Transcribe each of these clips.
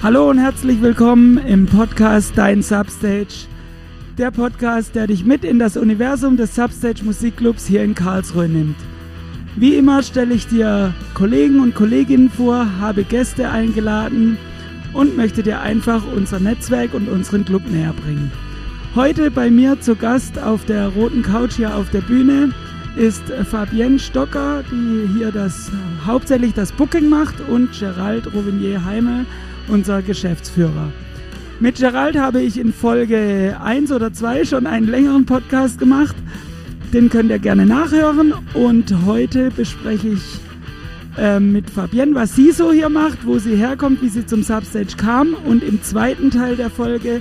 Hallo und herzlich willkommen im Podcast Dein Substage. Der Podcast, der dich mit in das Universum des Substage Musikclubs hier in Karlsruhe nimmt. Wie immer stelle ich dir Kollegen und Kolleginnen vor, habe Gäste eingeladen und möchte dir einfach unser Netzwerk und unseren Club näher bringen. Heute bei mir zu Gast auf der roten Couch hier auf der Bühne ist Fabienne Stocker, die hier das hauptsächlich das Booking macht und Gerald Rovinier Heime, unser Geschäftsführer. Mit Gerald habe ich in Folge 1 oder 2 schon einen längeren Podcast gemacht. Den könnt ihr gerne nachhören. Und heute bespreche ich äh, mit Fabienne, was sie so hier macht, wo sie herkommt, wie sie zum Substage kam. Und im zweiten Teil der Folge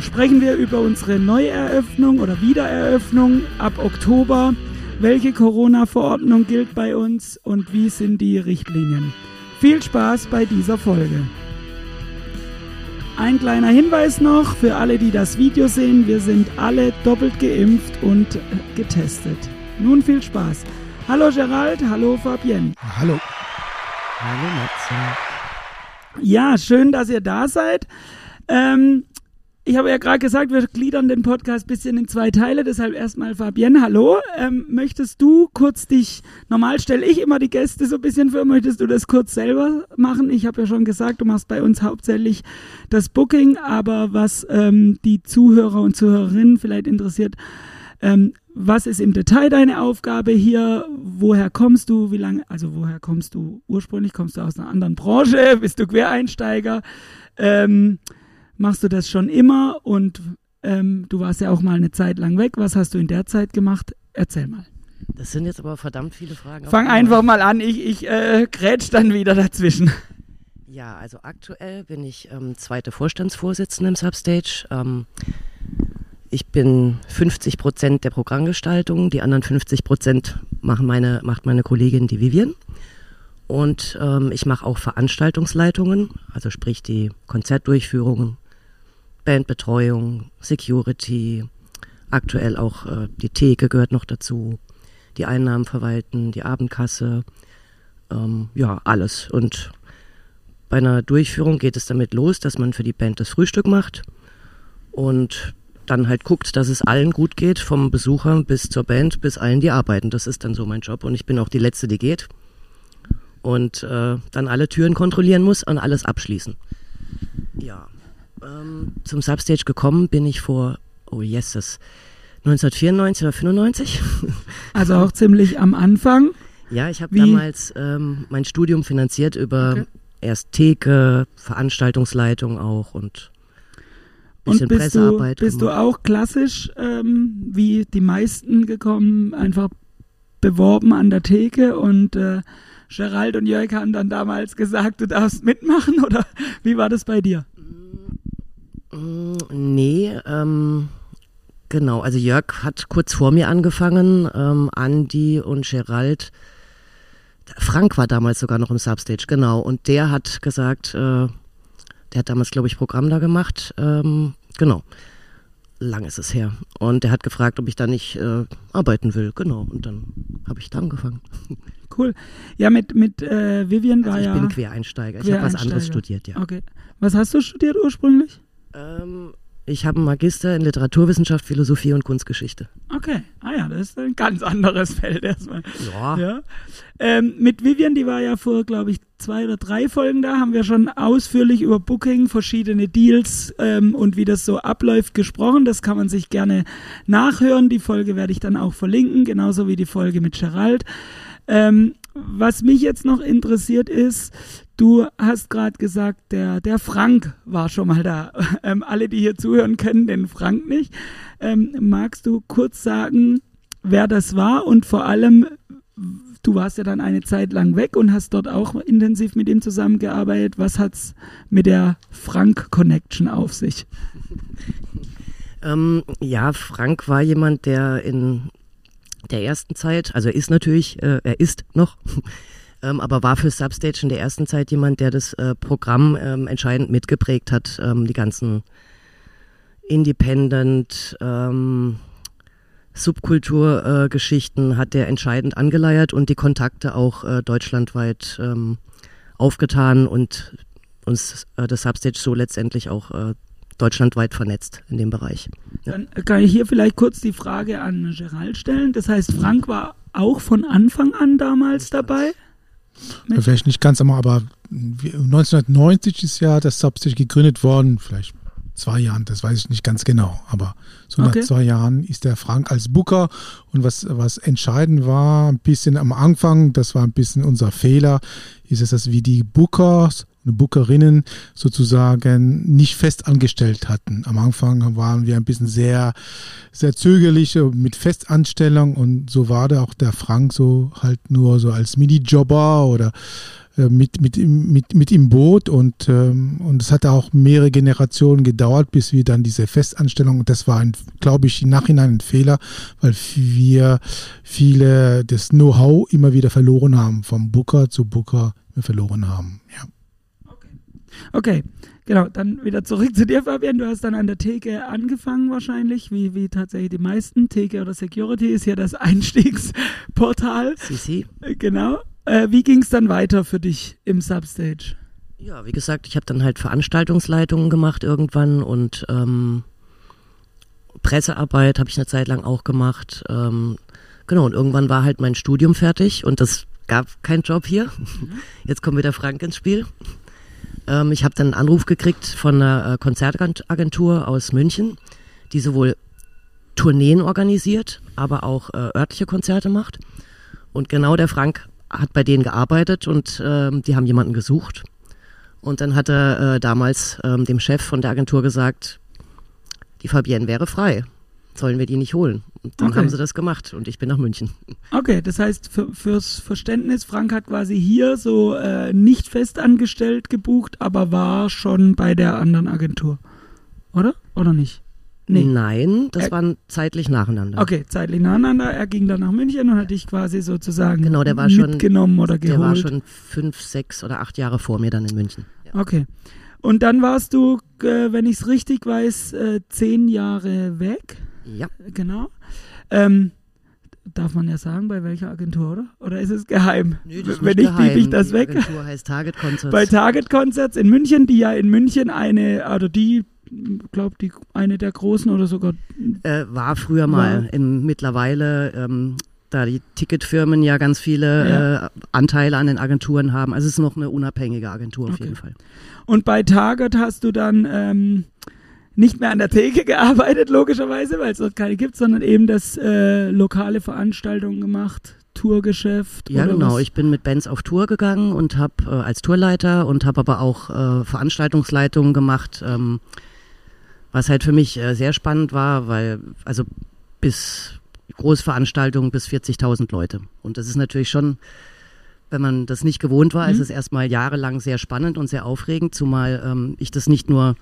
sprechen wir über unsere Neueröffnung oder Wiedereröffnung ab Oktober. Welche Corona-Verordnung gilt bei uns und wie sind die Richtlinien? Viel Spaß bei dieser Folge. Ein kleiner Hinweis noch für alle, die das Video sehen. Wir sind alle doppelt geimpft und getestet. Nun viel Spaß. Hallo Gerald, hallo Fabienne. Hallo. Hallo Matze. Ja, schön, dass ihr da seid. Ähm, ich habe ja gerade gesagt, wir gliedern den Podcast ein bisschen in zwei Teile, deshalb erstmal Fabienne, hallo. Ähm, möchtest du kurz dich, normal stelle ich immer die Gäste so ein bisschen vor, möchtest du das kurz selber machen? Ich habe ja schon gesagt, du machst bei uns hauptsächlich das Booking, aber was ähm, die Zuhörer und Zuhörerinnen vielleicht interessiert, ähm, was ist im Detail deine Aufgabe hier? Woher kommst du? Wie lange, also woher kommst du ursprünglich? Kommst du aus einer anderen Branche? Bist du Quereinsteiger? Ähm, machst du das schon immer und ähm, du warst ja auch mal eine Zeit lang weg. Was hast du in der Zeit gemacht? Erzähl mal. Das sind jetzt aber verdammt viele Fragen. Fang einfach mal an, ich, ich äh, grätsch dann wieder dazwischen. Ja, also aktuell bin ich ähm, zweite Vorstandsvorsitzende im Substage. Ähm, ich bin 50 Prozent der Programmgestaltung, die anderen 50 Prozent machen meine, macht meine Kollegin, die Vivian. Und ähm, ich mache auch Veranstaltungsleitungen, also sprich die Konzertdurchführungen, Bandbetreuung, Security, aktuell auch äh, die Theke gehört noch dazu, die Einnahmen verwalten, die Abendkasse, ähm, ja, alles. Und bei einer Durchführung geht es damit los, dass man für die Band das Frühstück macht und dann halt guckt, dass es allen gut geht, vom Besucher bis zur Band, bis allen, die arbeiten. Das ist dann so mein Job und ich bin auch die Letzte, die geht und äh, dann alle Türen kontrollieren muss und alles abschließen. Ja, ähm, zum Substage gekommen bin ich vor, oh yes, 1994 oder 95. Also auch ziemlich am Anfang. Ja, ich habe damals ähm, mein Studium finanziert über okay. erst Theke, Veranstaltungsleitung auch und und bist Pressearbeit. Du, bist gemacht. du auch klassisch ähm, wie die meisten gekommen, einfach beworben an der Theke und äh, Gerald und Jörg haben dann damals gesagt, du darfst mitmachen oder wie war das bei dir? Mm, nee, ähm, genau. Also Jörg hat kurz vor mir angefangen. Ähm, Andi und Gerald. Frank war damals sogar noch im Substage, genau. Und der hat gesagt, äh, der hat damals, glaube ich, Programm da gemacht. Ähm, genau. Lang ist es her. Und der hat gefragt, ob ich da nicht äh, arbeiten will. Genau. Und dann habe ich da angefangen. Cool. Ja, mit, mit äh, Vivian also war ich ja. Ich bin Quereinsteiger. Ich habe was anderes studiert, ja. Okay. Was hast du studiert ursprünglich? Ähm, ich habe einen Magister in Literaturwissenschaft, Philosophie und Kunstgeschichte. Okay, ah ja, das ist ein ganz anderes Feld erstmal. Ja. ja. Ähm, mit Vivian, die war ja vor, glaube ich, zwei oder drei Folgen da, haben wir schon ausführlich über Booking, verschiedene Deals ähm, und wie das so abläuft gesprochen. Das kann man sich gerne nachhören. Die Folge werde ich dann auch verlinken, genauso wie die Folge mit Gerald. Ähm, was mich jetzt noch interessiert ist, du hast gerade gesagt, der, der Frank war schon mal da. Ähm, alle, die hier zuhören, kennen den Frank nicht. Ähm, magst du kurz sagen, wer das war und vor allem, du warst ja dann eine Zeit lang weg und hast dort auch intensiv mit ihm zusammengearbeitet. Was hat es mit der Frank-Connection auf sich? Ähm, ja, Frank war jemand, der in der ersten Zeit, also er ist natürlich, äh, er ist noch, ähm, aber war für Substage in der ersten Zeit jemand, der das äh, Programm ähm, entscheidend mitgeprägt hat, ähm, die ganzen Independent, ähm, Subkulturgeschichten äh, hat er entscheidend angeleiert und die Kontakte auch äh, deutschlandweit ähm, aufgetan und uns äh, das Substage so letztendlich auch äh, deutschlandweit vernetzt in dem Bereich. Ja. Dann kann ich hier vielleicht kurz die Frage an Gerald stellen. Das heißt, Frank war auch von Anfang an damals dabei? Ja, vielleicht nicht ganz, aber 1990 ist ja das Substage gegründet worden, vielleicht zwei Jahren, das weiß ich nicht ganz genau, aber so okay. nach zwei Jahren ist der Frank als Booker und was, was entscheidend war, ein bisschen am Anfang, das war ein bisschen unser Fehler, ist es, dass wir die Bookers Bookerinnen sozusagen nicht fest angestellt hatten. Am Anfang waren wir ein bisschen sehr, sehr zögerlich mit Festanstellung und so war da auch der Frank so halt nur so als Mini-Jobber oder äh, mit, mit, mit, mit im Boot und, ähm, und es hat auch mehrere Generationen gedauert, bis wir dann diese Festanstellung, das war, glaube ich, im Nachhinein ein Fehler, weil wir viele das Know-how immer wieder verloren haben, vom Booker zu Booker verloren haben. Ja. Okay. Genau, dann wieder zurück zu dir, Fabian. Du hast dann an der Theke angefangen wahrscheinlich, wie, wie tatsächlich die meisten. Theke oder Security ist ja das Einstiegsportal. CC. Genau. Äh, wie ging es dann weiter für dich im Substage? Ja, wie gesagt, ich habe dann halt Veranstaltungsleitungen gemacht irgendwann und ähm, Pressearbeit habe ich eine Zeit lang auch gemacht. Ähm, genau, und irgendwann war halt mein Studium fertig und das gab keinen Job hier. Mhm. Jetzt kommt wieder Frank ins Spiel. Ähm, ich habe dann einen Anruf gekriegt von einer äh, Konzertagentur aus München, die sowohl Tourneen organisiert, aber auch äh, örtliche Konzerte macht. Und genau der Frank hat bei denen gearbeitet und ähm, die haben jemanden gesucht. Und dann hat er äh, damals ähm, dem Chef von der Agentur gesagt, die Fabienne wäre frei. Sollen wir die nicht holen? Und dann okay. haben sie das gemacht und ich bin nach München. Okay, das heißt für, fürs Verständnis, Frank hat quasi hier so äh, nicht festangestellt gebucht, aber war schon bei der anderen Agentur. Oder? Oder nicht? Nee. Nein, das er, waren zeitlich nacheinander. Okay, zeitlich nacheinander. Er ging dann nach München und hat dich quasi sozusagen genau, der war mitgenommen schon, oder geholt. Der war schon fünf, sechs oder acht Jahre vor mir dann in München. Ja. Okay. Und dann warst du, äh, wenn ich es richtig weiß, äh, zehn Jahre weg. Ja. Genau. Ähm, darf man ja sagen, bei welcher Agentur, oder? Oder ist es geheim? Nee, das ist Wenn nicht piep ich das die weg. Agentur heißt Target Concerts. Bei Target Concerts in München, die ja in München eine, oder die glaube die eine der großen oder sogar äh, war früher mal war. Im, mittlerweile ähm, da die Ticketfirmen ja ganz viele ja. Äh, Anteile an den Agenturen haben also es ist noch eine unabhängige Agentur auf okay. jeden Fall und bei Target hast du dann ähm, nicht mehr an der Theke gearbeitet logischerweise weil es dort keine gibt sondern eben das äh, lokale Veranstaltungen gemacht Tourgeschäft? Ja, genau. Was? Ich bin mit Bands auf Tour gegangen und habe äh, als Tourleiter und habe aber auch äh, Veranstaltungsleitungen gemacht. Ähm, was halt für mich äh, sehr spannend war, weil, also bis Großveranstaltungen bis 40.000 Leute. Und das ist natürlich schon, wenn man das nicht gewohnt war, mhm. ist es erstmal jahrelang sehr spannend und sehr aufregend, zumal ähm, ich das nicht nur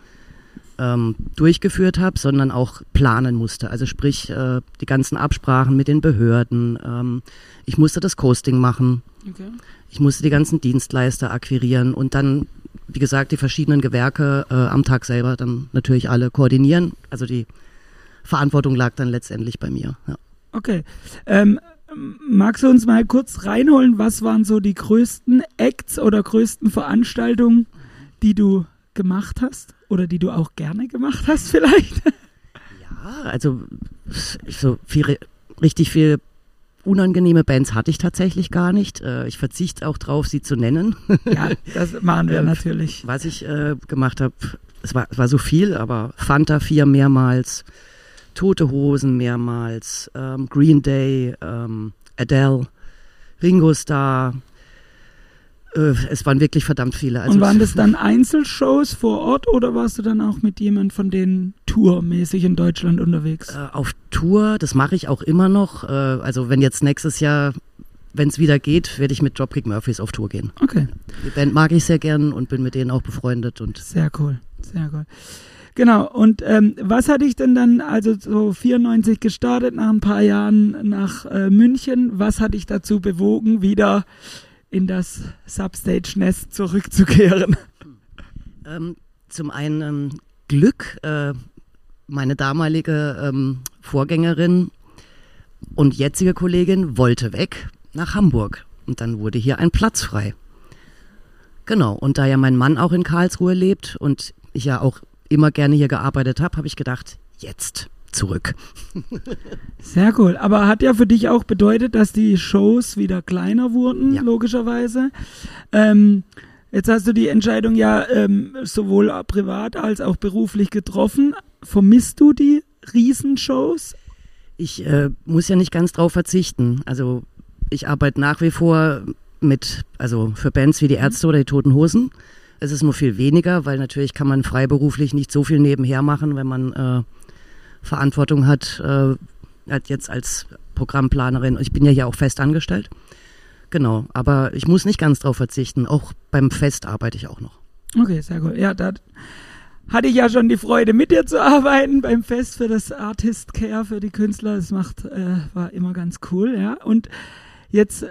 ähm, durchgeführt habe, sondern auch planen musste. Also sprich, äh, die ganzen Absprachen mit den Behörden. Ähm, ich musste das Coasting machen. Okay. Ich musste die ganzen Dienstleister akquirieren und dann wie gesagt, die verschiedenen Gewerke äh, am Tag selber dann natürlich alle koordinieren. Also die Verantwortung lag dann letztendlich bei mir. Ja. Okay. Ähm, magst du uns mal kurz reinholen, was waren so die größten Acts oder größten Veranstaltungen, die du gemacht hast oder die du auch gerne gemacht hast vielleicht? Ja, also so viel, richtig viel unangenehme Bands hatte ich tatsächlich gar nicht. Äh, ich verzichte auch drauf, sie zu nennen. Ja, das machen wir äh, natürlich. Was ich äh, gemacht habe, es war, es war so viel, aber Fanta 4 mehrmals, Tote Hosen mehrmals, ähm, Green Day, ähm, Adele, Ringo Starr, es waren wirklich verdammt viele. Also und waren das dann Einzelshows vor Ort oder warst du dann auch mit jemand von denen tourmäßig in Deutschland unterwegs? Äh, auf Tour, das mache ich auch immer noch. Äh, also wenn jetzt nächstes Jahr, wenn es wieder geht, werde ich mit Dropkick Murphys auf Tour gehen. Okay. Die Band mag ich sehr gern und bin mit denen auch befreundet. Und sehr cool, sehr cool. Genau, und ähm, was hatte ich denn dann, also so 94 gestartet, nach ein paar Jahren nach äh, München, was hat dich dazu bewogen, wieder in das Substage-Nest zurückzukehren? Ähm, zum einen ähm, Glück. Äh, meine damalige ähm, Vorgängerin und jetzige Kollegin wollte weg nach Hamburg. Und dann wurde hier ein Platz frei. Genau, und da ja mein Mann auch in Karlsruhe lebt und ich ja auch immer gerne hier gearbeitet habe, habe ich gedacht, jetzt zurück. Sehr cool. Aber hat ja für dich auch bedeutet, dass die Shows wieder kleiner wurden, ja. logischerweise. Ähm, jetzt hast du die Entscheidung ja ähm, sowohl privat als auch beruflich getroffen. Vermisst du die Riesenshows? Ich äh, muss ja nicht ganz drauf verzichten. Also ich arbeite nach wie vor mit, also für Bands wie die Ärzte oder die Toten Hosen. Es ist nur viel weniger, weil natürlich kann man freiberuflich nicht so viel nebenher machen, wenn man äh, Verantwortung hat, äh, jetzt als Programmplanerin. Ich bin ja hier auch fest angestellt. Genau, aber ich muss nicht ganz drauf verzichten. Auch beim Fest arbeite ich auch noch. Okay, sehr gut. Ja, da hatte ich ja schon die Freude, mit dir zu arbeiten beim Fest für das Artist Care für die Künstler. Das macht, äh, war immer ganz cool, ja. Und jetzt,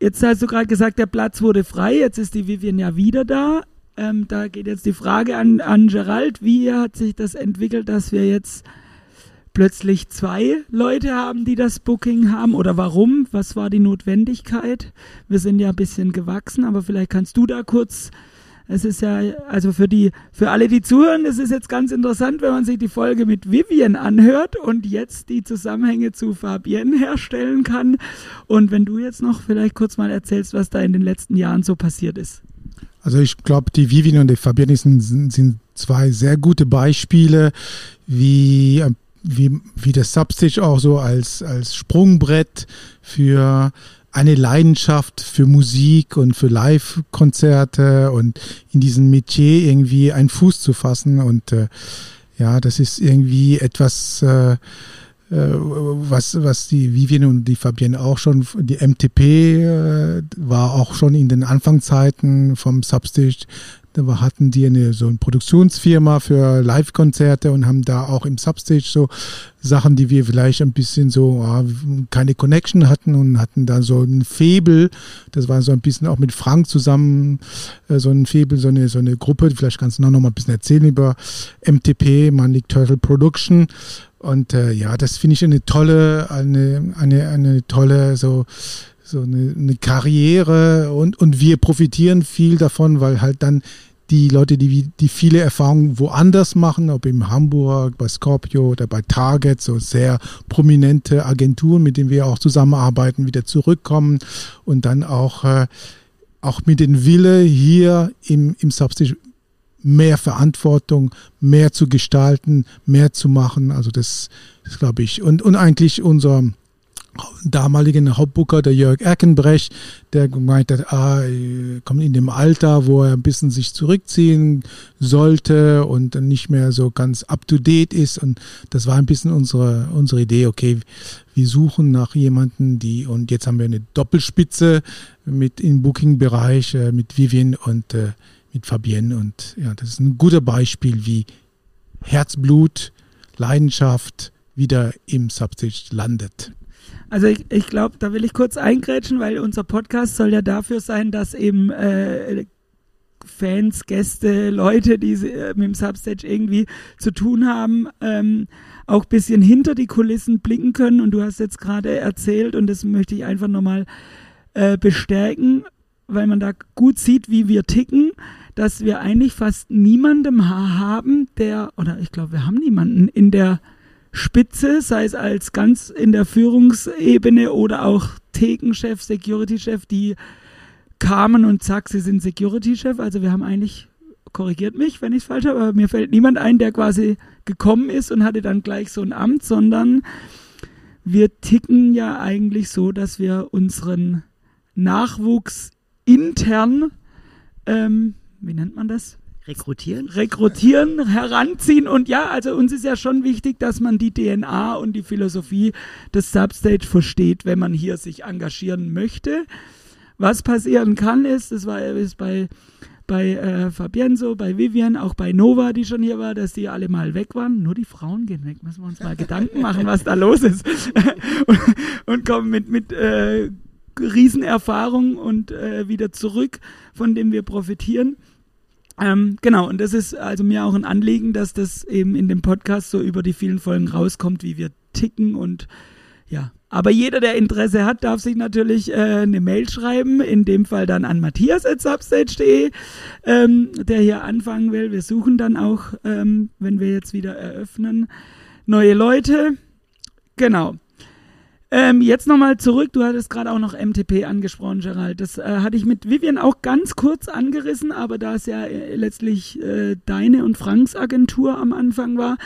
jetzt hast du gerade gesagt, der Platz wurde frei. Jetzt ist die Vivian ja wieder da. Ähm, da geht jetzt die Frage an, an Gerald, wie hat sich das entwickelt, dass wir jetzt plötzlich zwei Leute haben, die das Booking haben oder warum? Was war die Notwendigkeit? Wir sind ja ein bisschen gewachsen, aber vielleicht kannst du da kurz es ist ja, also für die, für alle, die zuhören, es ist jetzt ganz interessant, wenn man sich die Folge mit Vivian anhört und jetzt die Zusammenhänge zu Fabienne herstellen kann. Und wenn du jetzt noch vielleicht kurz mal erzählst, was da in den letzten Jahren so passiert ist. Also ich glaube, die Vivian und die Fabienne sind, sind zwei sehr gute Beispiele, wie, wie, wie das Substage auch so als, als Sprungbrett für eine Leidenschaft für Musik und für Live-Konzerte und in diesem Metier irgendwie einen Fuß zu fassen. Und äh, ja, das ist irgendwie etwas, äh, was, was die Vivian und die Fabienne auch schon, die MTP äh, war auch schon in den Anfangszeiten vom Substage da hatten die eine, so eine Produktionsfirma für Live-Konzerte und haben da auch im Substage so Sachen, die wir vielleicht ein bisschen so ah, keine Connection hatten und hatten da so ein Febel. Das war so ein bisschen auch mit Frank zusammen äh, so ein Febel, so eine, so eine Gruppe. Vielleicht kannst du noch mal ein bisschen erzählen über MTP, Manic Turtle Production. Und äh, ja, das finde ich eine tolle, eine, eine, eine tolle so so eine, eine Karriere. Und, und wir profitieren viel davon, weil halt dann die Leute, die, die viele Erfahrungen woanders machen, ob in Hamburg, bei Scorpio oder bei Target, so sehr prominente Agenturen, mit denen wir auch zusammenarbeiten, wieder zurückkommen und dann auch, äh, auch mit dem Wille hier im, im Substage mehr Verantwortung, mehr zu gestalten, mehr zu machen. Also das, das glaube ich. Und, und eigentlich unser, damaligen Hauptbooker, der Jörg Erkenbrecht, der gemeint hat, ah, kommt in dem Alter, wo er ein bisschen sich zurückziehen sollte und nicht mehr so ganz up to date ist. Und das war ein bisschen unsere, unsere Idee, okay, wir suchen nach jemanden, die, und jetzt haben wir eine Doppelspitze mit im Booking-Bereich äh, mit Vivian und äh, mit Fabienne. Und ja, das ist ein guter Beispiel, wie Herzblut, Leidenschaft wieder im Substage landet. Also ich, ich glaube, da will ich kurz eingrätschen, weil unser Podcast soll ja dafür sein, dass eben äh, Fans, Gäste, Leute, die äh, mit dem Substage irgendwie zu tun haben, ähm, auch bisschen hinter die Kulissen blicken können. Und du hast jetzt gerade erzählt, und das möchte ich einfach nochmal äh, bestärken, weil man da gut sieht, wie wir ticken, dass wir eigentlich fast niemandem haben, der, oder ich glaube, wir haben niemanden in der Spitze, sei es als ganz in der Führungsebene oder auch Thekenchef, Security-Chef, die kamen und zack, sie sind Security-Chef. Also wir haben eigentlich, korrigiert mich, wenn ich es falsch habe, aber mir fällt niemand ein, der quasi gekommen ist und hatte dann gleich so ein Amt, sondern wir ticken ja eigentlich so, dass wir unseren Nachwuchs intern, ähm, wie nennt man das? Rekrutieren? Rekrutieren, heranziehen und ja, also uns ist ja schon wichtig, dass man die DNA und die Philosophie des Substage versteht, wenn man hier sich engagieren möchte. Was passieren kann ist, das war ist bei bei äh, Fabienzo, bei Vivian, auch bei Nova, die schon hier war, dass die alle mal weg waren. Nur die Frauen gehen weg. Müssen wir uns mal Gedanken machen, was da los ist. und, und, kommen mit, mit äh, Riesenerfahrung und äh, wieder zurück, von dem wir profitieren. Ähm, genau, und das ist also mir auch ein Anliegen, dass das eben in dem Podcast so über die vielen Folgen rauskommt, wie wir ticken und ja, Aber jeder, der Interesse hat, darf sich natürlich äh, eine Mail schreiben, in dem Fall dann an matthias.substage.de, ähm, der hier anfangen will. Wir suchen dann auch, ähm, wenn wir jetzt wieder eröffnen, neue Leute. Genau. Ähm, jetzt nochmal zurück, du hattest gerade auch noch MTP angesprochen, Gerald. Das äh, hatte ich mit Vivian auch ganz kurz angerissen, aber da es ja äh, letztlich äh, deine und Franks Agentur am Anfang war,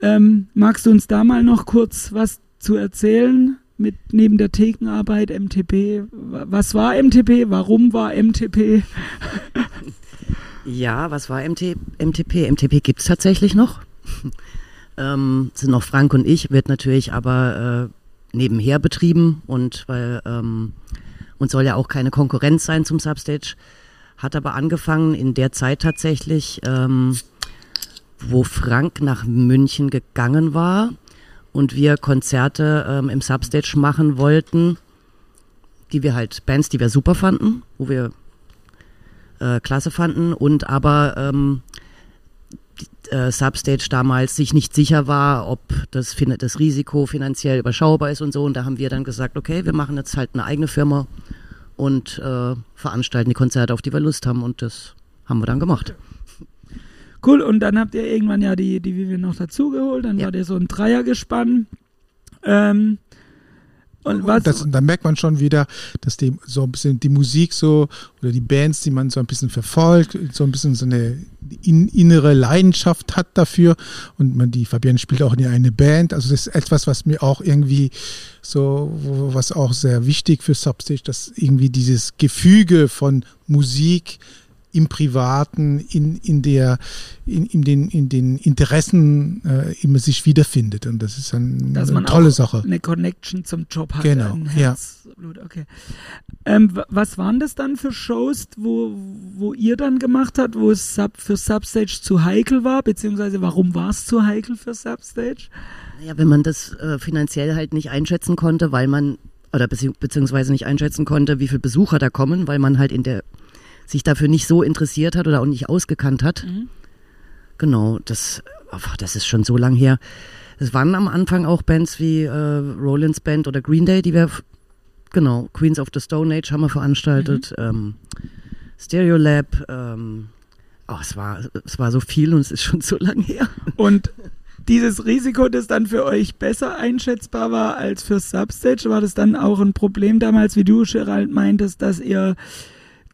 ähm, magst du uns da mal noch kurz was zu erzählen? mit neben der Thekenarbeit MTP. Was war MTP? Warum war MTP? ja, was war MT, MTP? MTP gibt es tatsächlich noch. ähm, sind noch Frank und ich, wird natürlich aber äh, nebenher betrieben und weil ähm, und soll ja auch keine Konkurrenz sein zum Substage. Hat aber angefangen in der Zeit tatsächlich, ähm, wo Frank nach München gegangen war und wir Konzerte ähm, im Substage machen wollten, die wir halt, Bands, die wir super fanden, wo wir äh, klasse fanden und aber ähm, äh, Substage damals sich nicht sicher war, ob das, das Risiko finanziell überschaubar ist und so. Und da haben wir dann gesagt, okay, wir machen jetzt halt eine eigene Firma und äh, veranstalten die Konzerte, auf die wir Lust haben. Und das haben wir dann gemacht. Cool, und dann habt ihr irgendwann ja die, die Vivian noch dazugeholt, dann ja. war der so ein Dreiergespann. Ähm, und was? Das, da merkt man schon wieder, dass die so ein bisschen die Musik so oder die Bands, die man so ein bisschen verfolgt, so ein bisschen so eine in, innere Leidenschaft hat dafür. Und man, die Fabienne spielt auch in eine Band. Also das ist etwas, was mir auch irgendwie so, was auch sehr wichtig für Substage, dass irgendwie dieses Gefüge von Musik, im Privaten, in, in, der, in, in, den, in den Interessen äh, immer sich wiederfindet. Und das ist ein, Dass eine tolle Sache. Eine Connection zum Job hat. Genau, ja. Okay. Ähm, was waren das dann für Shows, wo, wo ihr dann gemacht habt, wo es sub, für Substage zu heikel war, beziehungsweise warum war es zu heikel für Substage? Ja, wenn man das äh, finanziell halt nicht einschätzen konnte, weil man oder beziehungsweise nicht einschätzen konnte, wie viele Besucher da kommen, weil man halt in der sich dafür nicht so interessiert hat oder auch nicht ausgekannt hat. Mhm. Genau, das, oh, das ist schon so lang her. Es waren am Anfang auch Bands wie äh, Rollins Band oder Green Day, die wir, genau, Queens of the Stone Age haben wir veranstaltet, mhm. ähm, Stereo Lab, ähm, oh, es war, es war so viel und es ist schon so lang her. Und dieses Risiko, das dann für euch besser einschätzbar war als für Substage, war das dann auch ein Problem damals, wie du, Gerald, meintest, dass ihr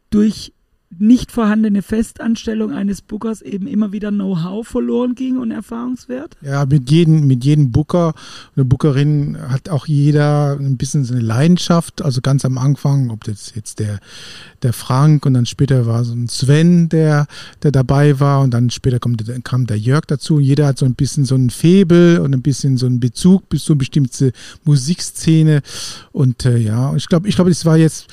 durch nicht vorhandene Festanstellung eines Bookers eben immer wieder Know-how verloren ging und Erfahrungswert? Ja, mit jedem, mit jedem Booker oder Bookerin hat auch jeder ein bisschen seine Leidenschaft. Also ganz am Anfang, ob das jetzt der, der Frank und dann später war so ein Sven, der, der dabei war und dann später kommt, kam der Jörg dazu. Jeder hat so ein bisschen so ein Febel und ein bisschen so einen Bezug bis zu einer bestimmten Musikszene. Und äh, ja, ich glaube, ich glaube, es war jetzt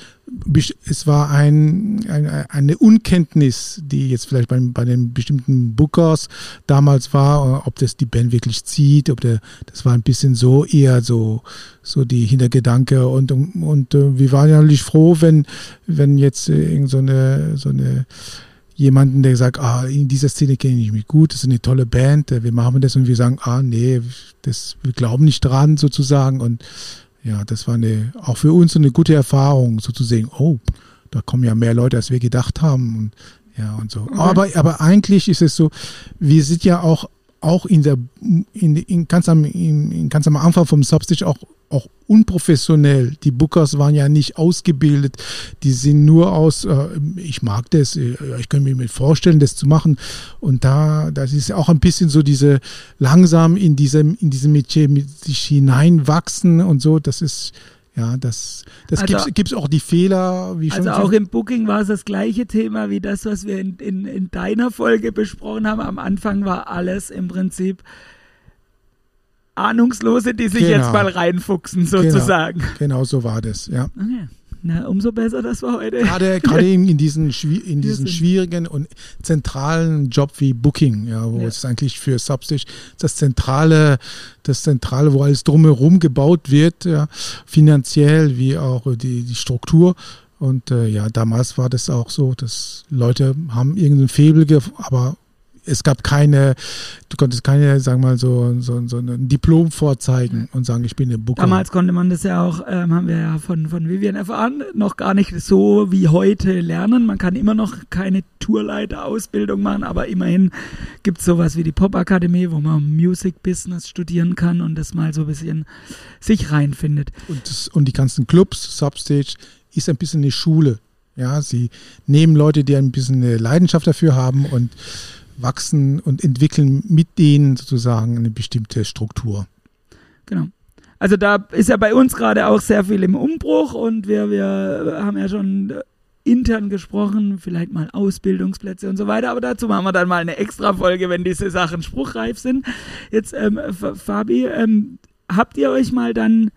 es war ein, ein, eine Unkenntnis, die jetzt vielleicht bei, bei den bestimmten Bookers damals war, ob das die Band wirklich zieht, ob der, das war ein bisschen so eher so, so die Hintergedanke. Und, und, und äh, wir waren ja natürlich froh, wenn, wenn jetzt äh, irgend so eine, so eine, jemanden, der sagt, ah, in dieser Szene kenne ich mich gut, das ist eine tolle Band, äh, wir machen das und wir sagen, ah, nee, das, wir glauben nicht dran sozusagen. Und ja, das war eine, auch für uns eine gute Erfahrung, so zu sehen, oh, da kommen ja mehr Leute, als wir gedacht haben. Und, ja, und so. Mhm. Aber, aber eigentlich ist es so, wir sind ja auch, auch in der, in, in ganz am, in, in ganz am Anfang vom Substage auch auch unprofessionell. Die Bookers waren ja nicht ausgebildet. Die sind nur aus, äh, ich mag das, äh, ich könnte mir vorstellen, das zu machen. Und da, das ist auch ein bisschen so diese langsam in diesem, in diesem Metier mit sich hineinwachsen und so. Das ist, ja, das, das also, gibt es auch die Fehler. Wie schon also auch im Booking war es das gleiche Thema wie das, was wir in, in, in deiner Folge besprochen haben. Am Anfang war alles im Prinzip Ahnungslose, die sich genau. jetzt mal reinfuchsen, genau. sozusagen. Genau, genau so war das, ja. Okay. Na, umso besser, dass wir heute. Gerade, gerade in diesen, in diesen schwierigen und zentralen Job wie Booking, ja, wo ja. es eigentlich für Substage das zentrale, das zentrale, wo alles drumherum gebaut wird, ja, finanziell wie auch die, die Struktur. Und äh, ja, damals war das auch so, dass Leute haben irgendein Febel, aber es gab keine, du konntest keine, sagen wir mal, so, so, so ein Diplom vorzeigen und sagen, ich bin eine Booker. Damals konnte man das ja auch, ähm, haben wir ja von, von Vivian erfahren, noch gar nicht so wie heute lernen. Man kann immer noch keine Tourleiter-Ausbildung machen, aber immerhin gibt es sowas wie die Pop-Akademie, wo man Music Business studieren kann und das mal so ein bisschen sich reinfindet. Und, das, und die ganzen Clubs, Substage, ist ein bisschen eine Schule. Ja, sie nehmen Leute, die ein bisschen eine Leidenschaft dafür haben und wachsen und entwickeln mit denen sozusagen eine bestimmte Struktur. Genau. Also da ist ja bei uns gerade auch sehr viel im Umbruch und wir, wir haben ja schon intern gesprochen, vielleicht mal Ausbildungsplätze und so weiter, aber dazu machen wir dann mal eine extra Folge, wenn diese Sachen spruchreif sind. Jetzt, ähm, Fabi, ähm, habt ihr euch mal dann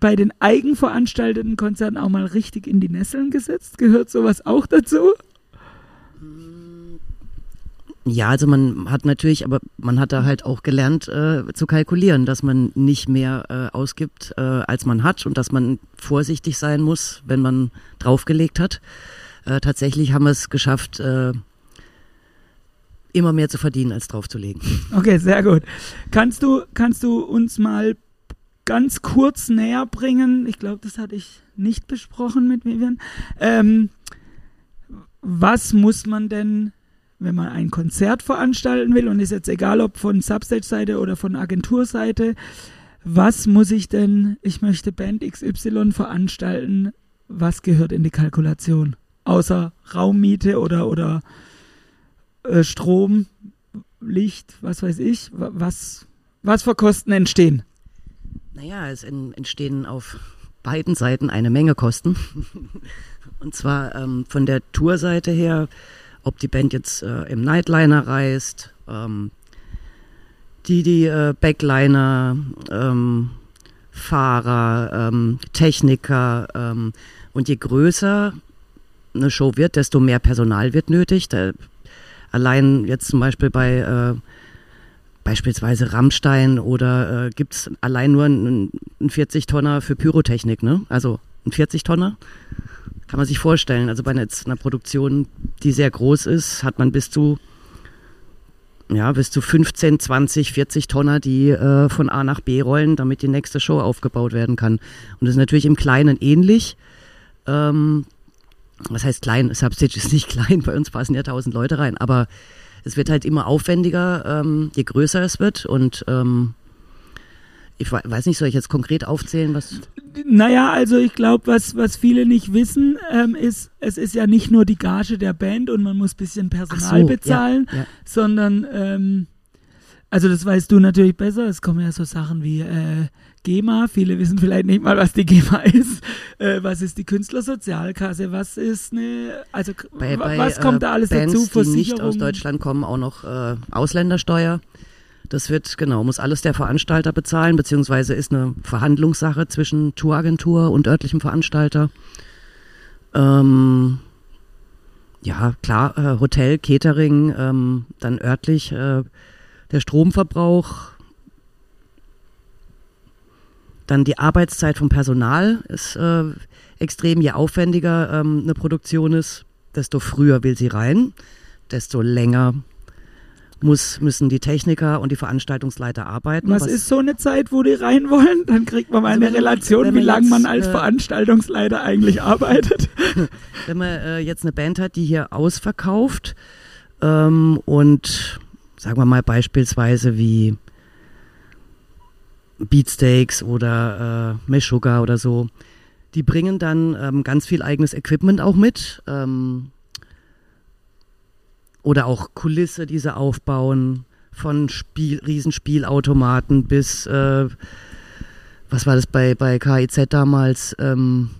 bei den eigenveranstalteten Konzerten auch mal richtig in die Nesseln gesetzt? Gehört sowas auch dazu? Ja, also man hat natürlich, aber man hat da halt auch gelernt äh, zu kalkulieren, dass man nicht mehr äh, ausgibt, äh, als man hat und dass man vorsichtig sein muss, wenn man draufgelegt hat. Äh, tatsächlich haben wir es geschafft, äh, immer mehr zu verdienen, als draufzulegen. Okay, sehr gut. Kannst du, kannst du uns mal ganz kurz näher bringen? Ich glaube, das hatte ich nicht besprochen mit Vivian. Ähm, was muss man denn wenn man ein Konzert veranstalten will und ist jetzt egal, ob von Substage-Seite oder von Agenturseite, was muss ich denn, ich möchte Band XY veranstalten, was gehört in die Kalkulation? Außer Raummiete oder, oder äh, Strom, Licht, was weiß ich, was, was für Kosten entstehen? Naja, es entstehen auf beiden Seiten eine Menge Kosten. Und zwar ähm, von der Tourseite her ob die Band jetzt äh, im Nightliner reist, ähm, die die äh, Backliner, ähm, Fahrer, ähm, Techniker ähm, und je größer eine Show wird, desto mehr Personal wird nötig. Da, allein jetzt zum Beispiel bei äh, beispielsweise Rammstein oder äh, gibt es allein nur einen 40-Tonner für Pyrotechnik, ne? Also ein 40-Tonner kann man sich vorstellen. Also bei einer, einer Produktion, die sehr groß ist, hat man bis zu ja, bis zu 15, 20, 40 Tonner, die äh, von A nach B rollen, damit die nächste Show aufgebaut werden kann. Und das ist natürlich im Kleinen ähnlich. Ähm, was heißt klein? Substage ist nicht klein, bei uns passen ja 1000 Leute rein, aber es wird halt immer aufwendiger, ähm, je größer es wird und ähm, ich weiß nicht, soll ich jetzt konkret aufzählen, was. Naja, also ich glaube, was, was viele nicht wissen, ähm, ist, es ist ja nicht nur die Gage der Band und man muss ein bisschen Personal so, bezahlen, ja, ja. sondern, ähm, also das weißt du natürlich besser, es kommen ja so Sachen wie äh, GEMA, viele wissen vielleicht nicht mal, was die GEMA ist, äh, was ist die Künstlersozialkasse, was ist eine, also bei, bei, was kommt äh, da alles Bands, dazu? Die nicht aus Deutschland kommen, auch noch äh, Ausländersteuer. Das wird, genau, muss alles der Veranstalter bezahlen, beziehungsweise ist eine Verhandlungssache zwischen Touragentur und örtlichem Veranstalter. Ähm, ja, klar, äh, Hotel, Catering, ähm, dann örtlich äh, der Stromverbrauch, dann die Arbeitszeit vom Personal ist äh, extrem. Je aufwendiger ähm, eine Produktion ist, desto früher will sie rein, desto länger muss, müssen die Techniker und die Veranstaltungsleiter arbeiten. Was, was ist so eine Zeit, wo die rein wollen? Dann kriegt man mal also eine Relation, wie lange man als äh, Veranstaltungsleiter eigentlich arbeitet. Wenn man äh, jetzt eine Band hat, die hier ausverkauft ähm, und sagen wir mal beispielsweise wie Beatsteaks oder äh, Meshuggah oder so, die bringen dann ähm, ganz viel eigenes Equipment auch mit. Ähm, oder auch Kulisse, die sie aufbauen, von Spiel, Riesenspielautomaten bis, äh, was war das bei, bei KIZ damals? Ähm,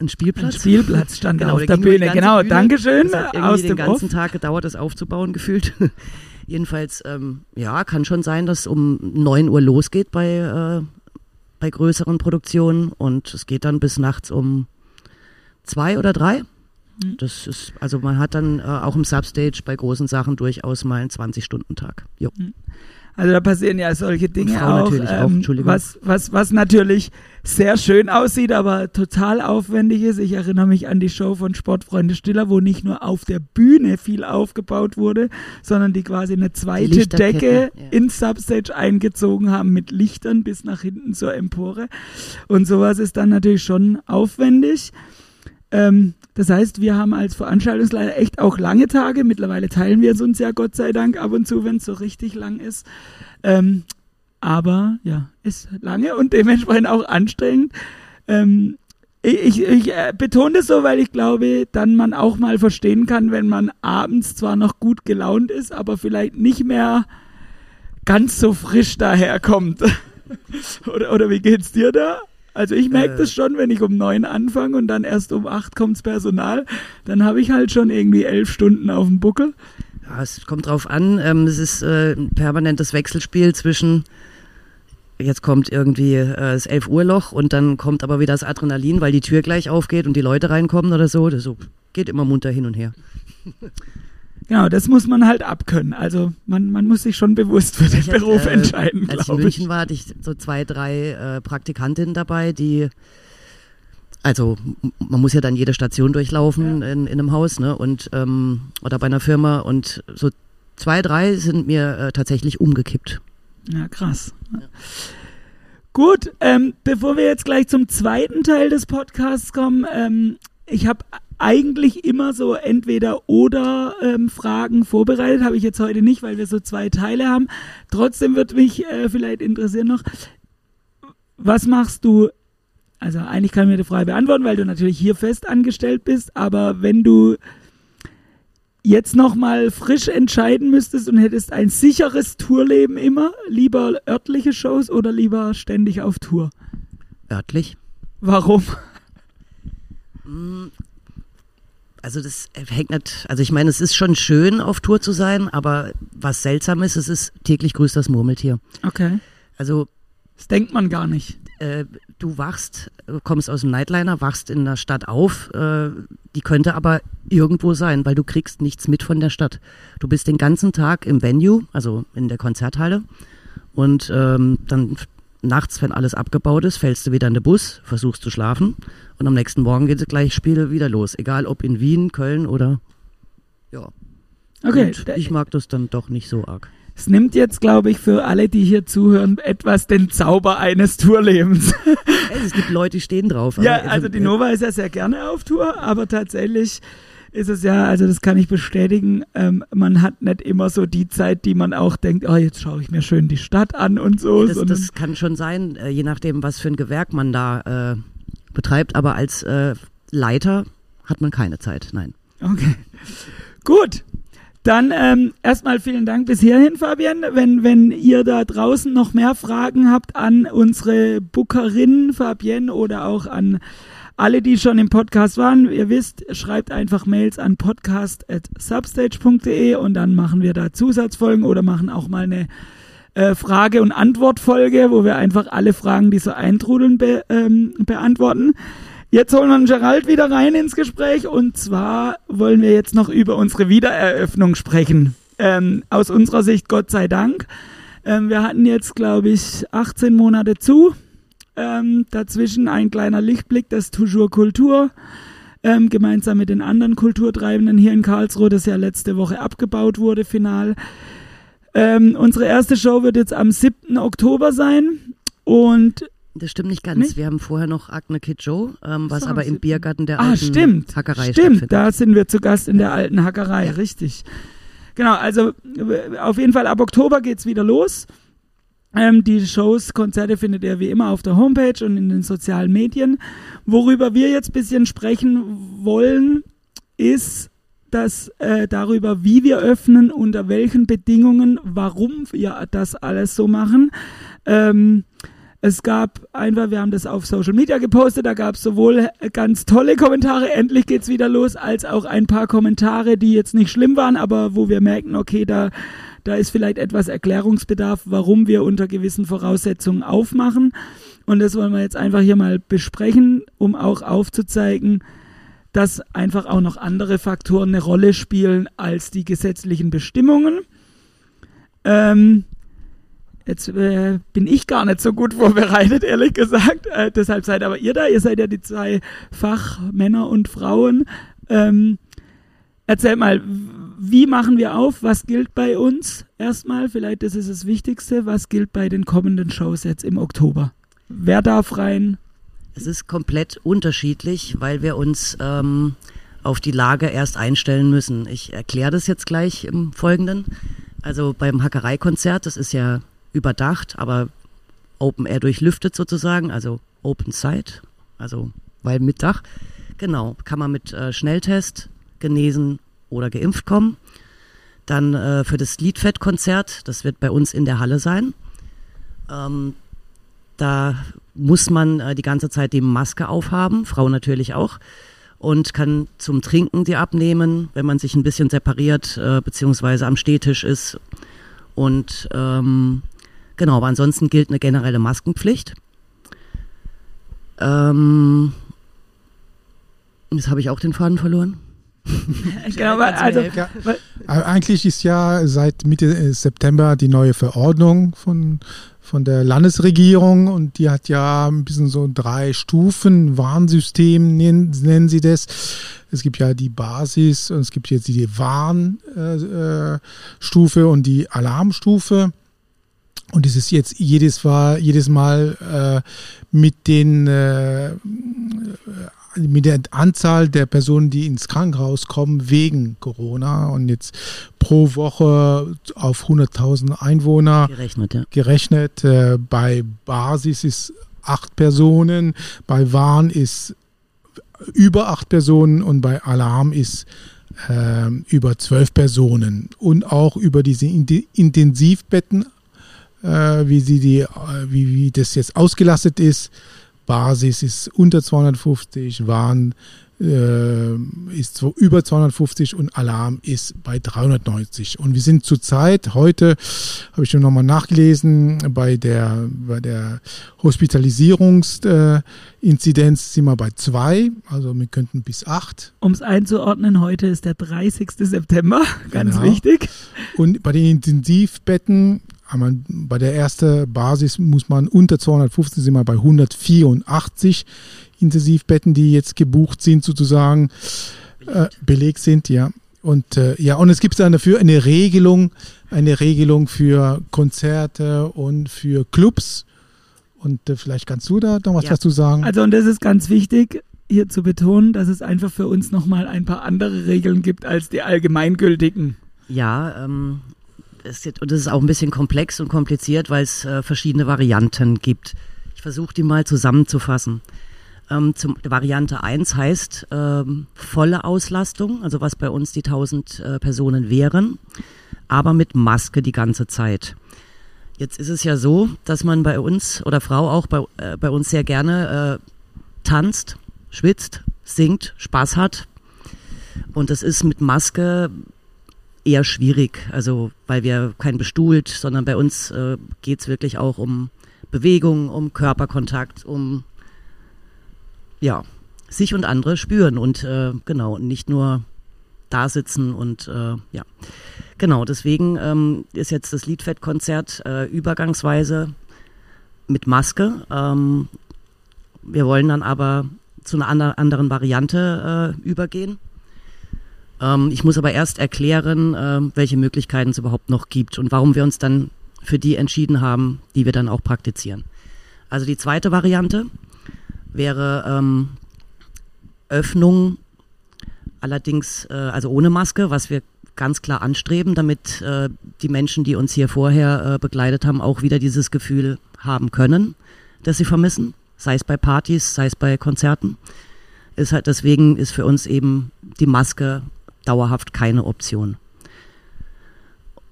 ein Spielplatz? Ein Spielplatz stand genau, auf der Bühne, genau. Dankeschön. Irgendwie den ganzen Off. Tag gedauert, das aufzubauen, gefühlt. Jedenfalls, ähm, ja, kann schon sein, dass um 9 Uhr losgeht bei, äh, bei größeren Produktionen und es geht dann bis nachts um zwei oder drei. Mhm. Das ist, also man hat dann äh, auch im Substage bei großen Sachen durchaus mal einen 20-Stunden-Tag. Mhm. Also da passieren ja solche Dinge auch, ähm, auch was, was, was natürlich sehr schön aussieht, aber total aufwendig ist. Ich erinnere mich an die Show von Sportfreunde Stiller, wo nicht nur auf der Bühne viel aufgebaut wurde, sondern die quasi eine zweite Decke ja. ins Substage eingezogen haben mit Lichtern bis nach hinten zur Empore. Und sowas ist dann natürlich schon aufwendig. Ähm, das heißt, wir haben als Veranstaltungsleiter echt auch lange Tage. Mittlerweile teilen wir es uns ja Gott sei Dank ab und zu, wenn es so richtig lang ist. Ähm, aber ja, ist lange und dementsprechend auch anstrengend. Ähm, ich, ich äh, betone das so, weil ich glaube, dann man auch mal verstehen kann, wenn man abends zwar noch gut gelaunt ist, aber vielleicht nicht mehr ganz so frisch daherkommt. oder, oder wie geht's dir da? Also ich merke äh, das schon, wenn ich um neun anfange und dann erst um acht kommt's Personal, dann habe ich halt schon irgendwie elf Stunden auf dem Buckel. Ja, es kommt drauf an. Ähm, es ist äh, ein permanentes Wechselspiel zwischen jetzt kommt irgendwie äh, das 11 Uhr Loch und dann kommt aber wieder das Adrenalin, weil die Tür gleich aufgeht und die Leute reinkommen oder so. Das so geht immer munter hin und her. Genau, das muss man halt abkönnen. Also man, man muss sich schon bewusst für den Beruf äh, entscheiden. Als ich in München war, hatte ich so zwei, drei äh, Praktikantinnen dabei, die also man muss ja dann jede Station durchlaufen ja. in, in einem Haus, ne? Und ähm, oder bei einer Firma und so zwei, drei sind mir äh, tatsächlich umgekippt. Ja, krass. Ja. Gut, ähm, bevor wir jetzt gleich zum zweiten Teil des Podcasts kommen, ähm, ich habe eigentlich immer so entweder oder ähm, Fragen vorbereitet, habe ich jetzt heute nicht, weil wir so zwei Teile haben. Trotzdem wird mich äh, vielleicht interessieren noch, was machst du? Also eigentlich kann ich mir die Frage beantworten, weil du natürlich hier fest angestellt bist, aber wenn du jetzt nochmal frisch entscheiden müsstest und hättest ein sicheres Tourleben immer, lieber örtliche Shows oder lieber ständig auf Tour? Örtlich. Warum? Also das hängt nicht, also ich meine, es ist schon schön, auf Tour zu sein, aber was seltsam ist, es ist täglich grüßt das Murmeltier. Okay. Also. Das denkt man gar nicht. Äh, du wachst, kommst aus dem Nightliner, wachst in der Stadt auf, äh, die könnte aber irgendwo sein, weil du kriegst nichts mit von der Stadt. Du bist den ganzen Tag im Venue, also in der Konzerthalle und ähm, dann nachts, wenn alles abgebaut ist, fällst du wieder in den Bus, versuchst zu schlafen und am nächsten Morgen geht das gleiche Spiel wieder los. Egal ob in Wien, Köln oder ja. Okay. Und ich mag das dann doch nicht so arg. Es nimmt jetzt, glaube ich, für alle, die hier zuhören, etwas den Zauber eines Tourlebens. es gibt Leute, die stehen drauf. ja, also die Nova ist ja sehr gerne auf Tour, aber tatsächlich ist es ja, also das kann ich bestätigen, ähm, man hat nicht immer so die Zeit, die man auch denkt, oh, jetzt schaue ich mir schön die Stadt an und so. Das, das kann schon sein, äh, je nachdem, was für ein Gewerk man da äh, betreibt, aber als äh, Leiter hat man keine Zeit, nein. Okay. Gut. Dann ähm, erstmal vielen Dank bis hierhin, Fabian. Wenn, wenn ihr da draußen noch mehr Fragen habt an unsere Bookerin Fabienne oder auch an alle, die schon im Podcast waren, ihr wisst, schreibt einfach Mails an podcast.substage.de und dann machen wir da Zusatzfolgen oder machen auch mal eine äh, Frage- und Antwortfolge, wo wir einfach alle Fragen, die so eintrudeln, be, ähm, beantworten. Jetzt holen wir Gerald wieder rein ins Gespräch und zwar wollen wir jetzt noch über unsere Wiedereröffnung sprechen. Ähm, aus unserer Sicht Gott sei Dank. Ähm, wir hatten jetzt, glaube ich, 18 Monate zu ähm, dazwischen ein kleiner Lichtblick, das Toujours Kultur. Ähm, gemeinsam mit den anderen Kulturtreibenden hier in Karlsruhe, das ja letzte Woche abgebaut wurde, final. Ähm, unsere erste Show wird jetzt am 7. Oktober sein und das stimmt nicht ganz. Nicht? Wir haben vorher noch Agne Kid Joe, ähm, was so, aber im Biergarten der ah, alten stimmt, Hackerei Stimmt, da sind wir zu Gast in der alten Hackerei, ja. richtig. Genau, also auf jeden Fall ab Oktober geht es wieder los. Ähm, die Shows, Konzerte findet ihr wie immer auf der Homepage und in den sozialen Medien. Worüber wir jetzt ein bisschen sprechen wollen, ist dass äh, darüber, wie wir öffnen, unter welchen Bedingungen, warum wir das alles so machen. Ähm, es gab einfach, wir haben das auf Social Media gepostet, da gab es sowohl ganz tolle Kommentare, endlich geht's wieder los, als auch ein paar Kommentare, die jetzt nicht schlimm waren, aber wo wir merken, okay, da da ist vielleicht etwas Erklärungsbedarf, warum wir unter gewissen Voraussetzungen aufmachen. Und das wollen wir jetzt einfach hier mal besprechen, um auch aufzuzeigen, dass einfach auch noch andere Faktoren eine Rolle spielen als die gesetzlichen Bestimmungen. Ähm, Jetzt äh, bin ich gar nicht so gut vorbereitet, ehrlich gesagt. Äh, deshalb seid aber ihr da. Ihr seid ja die zwei Fachmänner und Frauen. Ähm, erzähl mal, wie machen wir auf? Was gilt bei uns? Erstmal, vielleicht das ist das Wichtigste. Was gilt bei den kommenden Shows jetzt im Oktober? Wer darf rein? Es ist komplett unterschiedlich, weil wir uns ähm, auf die Lage erst einstellen müssen. Ich erkläre das jetzt gleich im Folgenden. Also beim Hackereikonzert, das ist ja überdacht, aber Open Air durchlüftet sozusagen, also Open Site, also weil mit Dach. Genau, kann man mit äh, Schnelltest genesen oder geimpft kommen. Dann äh, für das Liedfett-Konzert, das wird bei uns in der Halle sein. Ähm, da muss man äh, die ganze Zeit die Maske aufhaben, Frau natürlich auch, und kann zum Trinken die abnehmen, wenn man sich ein bisschen separiert, äh, beziehungsweise am Stehtisch ist. Und ähm, genau, aber ansonsten gilt eine generelle Maskenpflicht. Ähm, jetzt habe ich auch den Faden verloren. genau, also, ja, eigentlich ist ja seit Mitte September die neue Verordnung von von der Landesregierung und die hat ja ein bisschen so drei Stufen, Warnsystem nennen, nennen sie das. Es gibt ja die Basis und es gibt jetzt die Warnstufe äh, und die Alarmstufe. Und es ist jetzt jedes, war, jedes Mal äh, mit den äh, mit der Anzahl der Personen, die ins Krankenhaus kommen wegen Corona und jetzt pro Woche auf 100.000 Einwohner gerechnet. Ja. gerechnet. Äh, bei Basis ist acht Personen, bei Warn ist über acht Personen und bei Alarm ist äh, über zwölf Personen und auch über diese Intensivbetten, äh, wie sie die, äh, wie, wie das jetzt ausgelastet ist Basis ist unter 250, Warn äh, ist über 250 und Alarm ist bei 390. Und wir sind zurzeit, heute habe ich schon nochmal nachgelesen, bei der, bei der Hospitalisierungsinzidenz äh, sind wir bei zwei, also wir könnten bis acht. Um es einzuordnen, heute ist der 30. September, ganz genau. wichtig. Und bei den Intensivbetten bei der ersten Basis muss man unter 250 sind wir bei 184 Intensivbetten, die jetzt gebucht sind sozusagen, äh, belegt sind, ja. Und äh, ja, und es gibt dann dafür eine Regelung, eine Regelung für Konzerte und für Clubs. Und äh, vielleicht kannst du da noch was ja. dazu sagen. Also und das ist ganz wichtig hier zu betonen, dass es einfach für uns nochmal ein paar andere Regeln gibt als die allgemeingültigen. Ja, ähm, es, und es ist auch ein bisschen komplex und kompliziert, weil es äh, verschiedene Varianten gibt. Ich versuche die mal zusammenzufassen. Ähm, zum, Variante 1 heißt ähm, volle Auslastung, also was bei uns die 1000 äh, Personen wären, aber mit Maske die ganze Zeit. Jetzt ist es ja so, dass man bei uns oder Frau auch bei, äh, bei uns sehr gerne äh, tanzt, schwitzt, singt, Spaß hat. Und das ist mit Maske eher schwierig, also weil wir kein bestuhlt, sondern bei uns äh, geht es wirklich auch um Bewegung, um Körperkontakt, um ja, sich und andere spüren und äh, genau, nicht nur da sitzen und äh, ja. Genau, deswegen ähm, ist jetzt das Liedfettkonzert äh, übergangsweise mit Maske. Ähm, wir wollen dann aber zu einer anderen Variante äh, übergehen. Ähm, ich muss aber erst erklären, äh, welche Möglichkeiten es überhaupt noch gibt und warum wir uns dann für die entschieden haben, die wir dann auch praktizieren. Also die zweite Variante wäre ähm, Öffnung, allerdings äh, also ohne Maske, was wir ganz klar anstreben, damit äh, die Menschen, die uns hier vorher äh, begleitet haben, auch wieder dieses Gefühl haben können, dass sie vermissen, sei es bei Partys, sei es bei Konzerten. Ist halt deswegen ist für uns eben die Maske dauerhaft keine Option.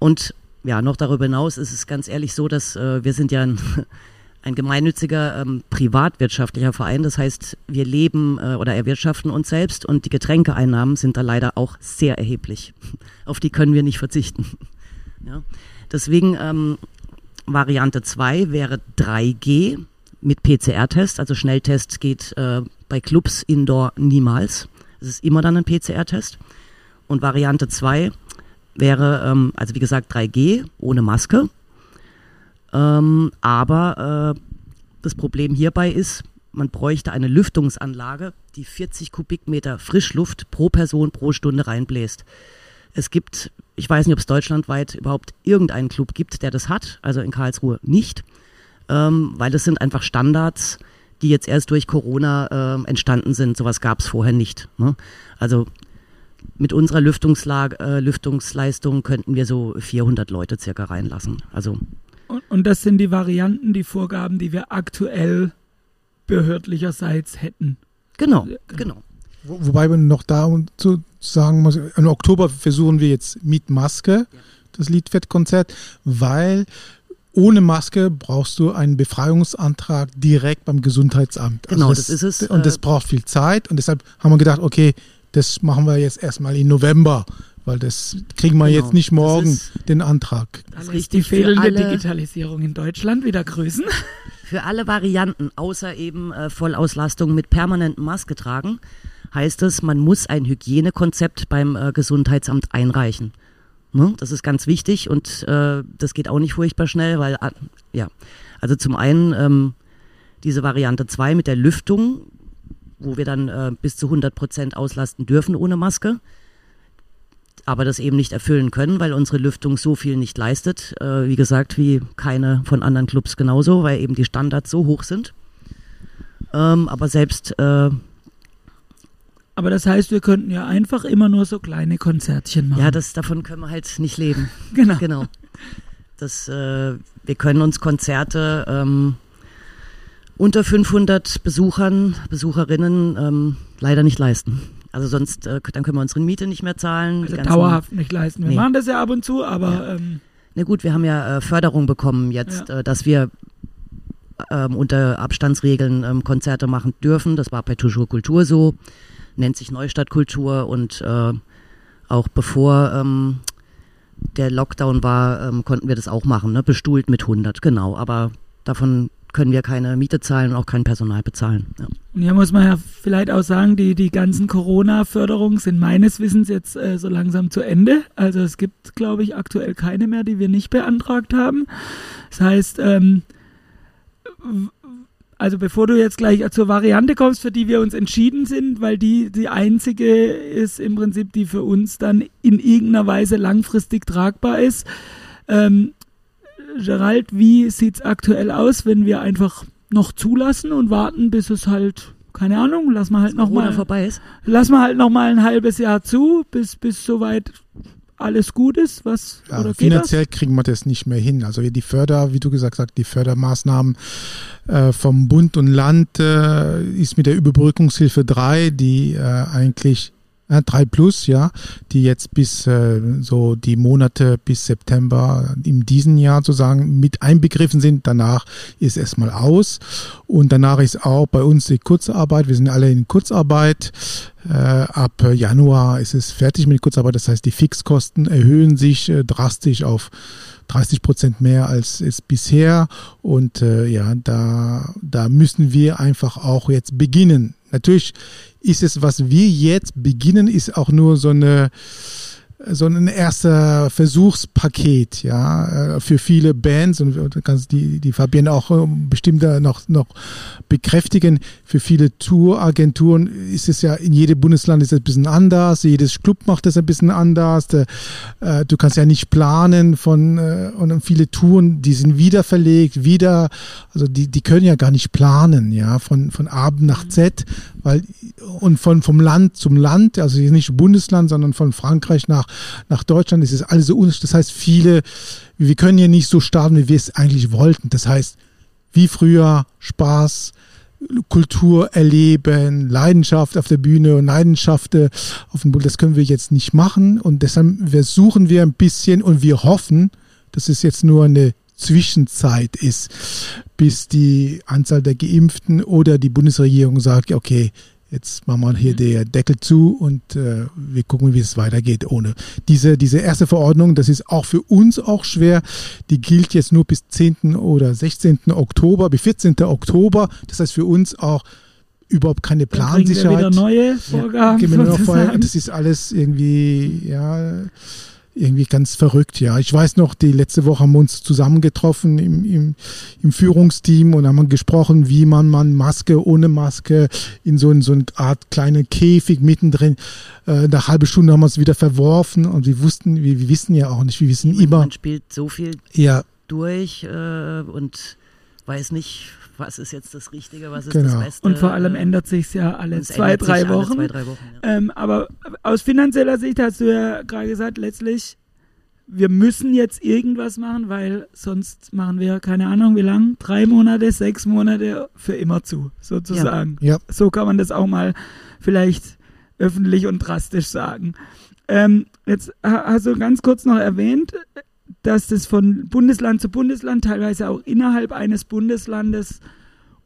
Und ja, noch darüber hinaus ist es ganz ehrlich so, dass äh, wir sind ja ein, ein gemeinnütziger ähm, privatwirtschaftlicher Verein. Das heißt, wir leben äh, oder erwirtschaften uns selbst und die Getränkeeinnahmen sind da leider auch sehr erheblich. Auf die können wir nicht verzichten. Ja. Deswegen ähm, Variante 2 wäre 3G mit PCR-Test. Also Schnelltest geht äh, bei Clubs indoor niemals. Es ist immer dann ein PCR-Test. Und Variante 2 wäre, ähm, also wie gesagt, 3G ohne Maske. Ähm, aber äh, das Problem hierbei ist, man bräuchte eine Lüftungsanlage, die 40 Kubikmeter Frischluft pro Person pro Stunde reinbläst. Es gibt, ich weiß nicht, ob es deutschlandweit überhaupt irgendeinen Club gibt, der das hat, also in Karlsruhe nicht, ähm, weil das sind einfach Standards, die jetzt erst durch Corona äh, entstanden sind. Sowas gab es vorher nicht. Ne? Also mit unserer Lüftungslage, äh, Lüftungsleistung könnten wir so 400 Leute circa reinlassen. Also und, und das sind die Varianten, die Vorgaben, die wir aktuell behördlicherseits hätten. Genau, genau. genau. Wo, wobei man noch da zu sagen muss, im Oktober versuchen wir jetzt mit Maske ja. das Liedfettkonzert, weil ohne Maske brauchst du einen Befreiungsantrag direkt beim Gesundheitsamt. Also genau, also das, das, ist es. Und das äh, braucht viel Zeit und deshalb haben wir gedacht, okay, das machen wir jetzt erstmal im November, weil das kriegen wir genau, jetzt nicht morgen, den Antrag. Das ist die fehlende Digitalisierung in Deutschland wieder grüßen. Für alle Varianten, außer eben äh, Vollauslastung mit permanentem Maske tragen, heißt es, man muss ein Hygienekonzept beim äh, Gesundheitsamt einreichen. Ne? Das ist ganz wichtig und äh, das geht auch nicht furchtbar schnell, weil, äh, ja, also zum einen ähm, diese Variante 2 mit der Lüftung, wo wir dann äh, bis zu 100 Prozent auslasten dürfen ohne Maske, aber das eben nicht erfüllen können, weil unsere Lüftung so viel nicht leistet. Äh, wie gesagt, wie keine von anderen Clubs genauso, weil eben die Standards so hoch sind. Ähm, aber selbst äh, aber das heißt, wir könnten ja einfach immer nur so kleine Konzertchen machen. Ja, das, davon können wir halt nicht leben. genau. genau. Das, äh, wir können uns Konzerte ähm, unter 500 Besuchern, Besucherinnen ähm, leider nicht leisten. Also sonst, äh, dann können wir unsere Miete nicht mehr zahlen. Also dauerhaft nicht leisten. Wir nee. machen das ja ab und zu, aber... Ja. Ähm, Na gut, wir haben ja äh, Förderung bekommen jetzt, ja. äh, dass wir ähm, unter Abstandsregeln ähm, Konzerte machen dürfen. Das war bei Toujours Kultur so nennt sich Neustadtkultur und äh, auch bevor ähm, der Lockdown war, ähm, konnten wir das auch machen, ne? bestuhlt mit 100, genau. Aber davon können wir keine Miete zahlen und auch kein Personal bezahlen. Ja. Und hier muss man ja vielleicht auch sagen, die, die ganzen Corona-Förderungen sind meines Wissens jetzt äh, so langsam zu Ende. Also es gibt, glaube ich, aktuell keine mehr, die wir nicht beantragt haben. Das heißt, ähm, also bevor du jetzt gleich zur Variante kommst, für die wir uns entschieden sind, weil die die einzige ist im Prinzip, die für uns dann in irgendeiner Weise langfristig tragbar ist. Ähm, Gerald, wie sieht's aktuell aus, wenn wir einfach noch zulassen und warten, bis es halt keine Ahnung, lass mal halt noch mal vorbei ist. Lass mal halt noch mal ein halbes Jahr zu, bis bis soweit alles gut ist? Was, ja, oder finanziell kriegen wir das nicht mehr hin. Also die Förder, wie du gesagt hast, die Fördermaßnahmen äh, vom Bund und Land äh, ist mit der Überbrückungshilfe 3, die äh, eigentlich äh, 3 plus, ja, die jetzt bis äh, so die Monate bis September in diesem Jahr sozusagen mit einbegriffen sind. Danach ist erstmal aus und danach ist auch bei uns die Kurzarbeit. Wir sind alle in Kurzarbeit. Äh, ab Januar ist es fertig mit Kurzarbeit. Das heißt, die Fixkosten erhöhen sich äh, drastisch auf 30 Prozent mehr als es bisher. Und äh, ja, da, da müssen wir einfach auch jetzt beginnen. Natürlich ist es, was wir jetzt beginnen, ist auch nur so eine so ein erster Versuchspaket, ja, äh, für viele Bands und du kannst die, die Fabienne auch äh, bestimmt noch, noch bekräftigen. Für viele Touragenturen ist es ja, in jedem Bundesland ist es ein bisschen anders, jedes Club macht es ein bisschen anders. Äh, du kannst ja nicht planen von, und viele Touren, die sind wieder verlegt, wieder, also die, die können ja gar nicht planen, ja, von, von Abend nach Z, weil, und von, vom Land zum Land, also nicht Bundesland, sondern von Frankreich nach nach Deutschland. Es ist alles so unterschiedlich. Das heißt, viele, wir können hier nicht so starten, wie wir es eigentlich wollten. Das heißt, wie früher Spaß, Kultur erleben, Leidenschaft auf der Bühne und Leidenschaft auf dem Boden, das können wir jetzt nicht machen und deshalb versuchen wir ein bisschen und wir hoffen, dass es jetzt nur eine Zwischenzeit ist, bis die Anzahl der Geimpften oder die Bundesregierung sagt, okay, Jetzt machen wir hier mhm. den Deckel zu und äh, wir gucken, wie es weitergeht ohne. Diese, diese erste Verordnung, das ist auch für uns auch schwer. Die gilt jetzt nur bis 10. oder 16. Oktober, bis 14. Oktober. Das heißt für uns auch überhaupt keine Plansicherheit. Dann wieder neue Vorgaben. Ja, das ist alles irgendwie, ja, irgendwie ganz verrückt, ja. Ich weiß noch, die letzte Woche haben wir uns zusammengetroffen im, im, im Führungsteam und haben gesprochen, wie man man Maske, ohne Maske in so, in so eine Art kleine Käfig mittendrin. Äh, nach halbe Stunde haben wir es wieder verworfen und wir wussten, wir, wir wissen ja auch nicht, wir wissen immer. Man spielt so viel ja. durch äh, und weiß nicht, was ist jetzt das Richtige, was ist genau. das Beste. Und vor allem ändert sich ja alle zwei drei, Wochen. zwei, drei Wochen. Ja. Ähm, aber aus finanzieller Sicht hast du ja gerade gesagt, letztlich, wir müssen jetzt irgendwas machen, weil sonst machen wir, keine Ahnung, wie lang, drei Monate, sechs Monate für immer zu, sozusagen. Ja. ja. So kann man das auch mal vielleicht öffentlich und drastisch sagen. Ähm, jetzt hast du ganz kurz noch erwähnt, dass das von Bundesland zu Bundesland, teilweise auch innerhalb eines Bundeslandes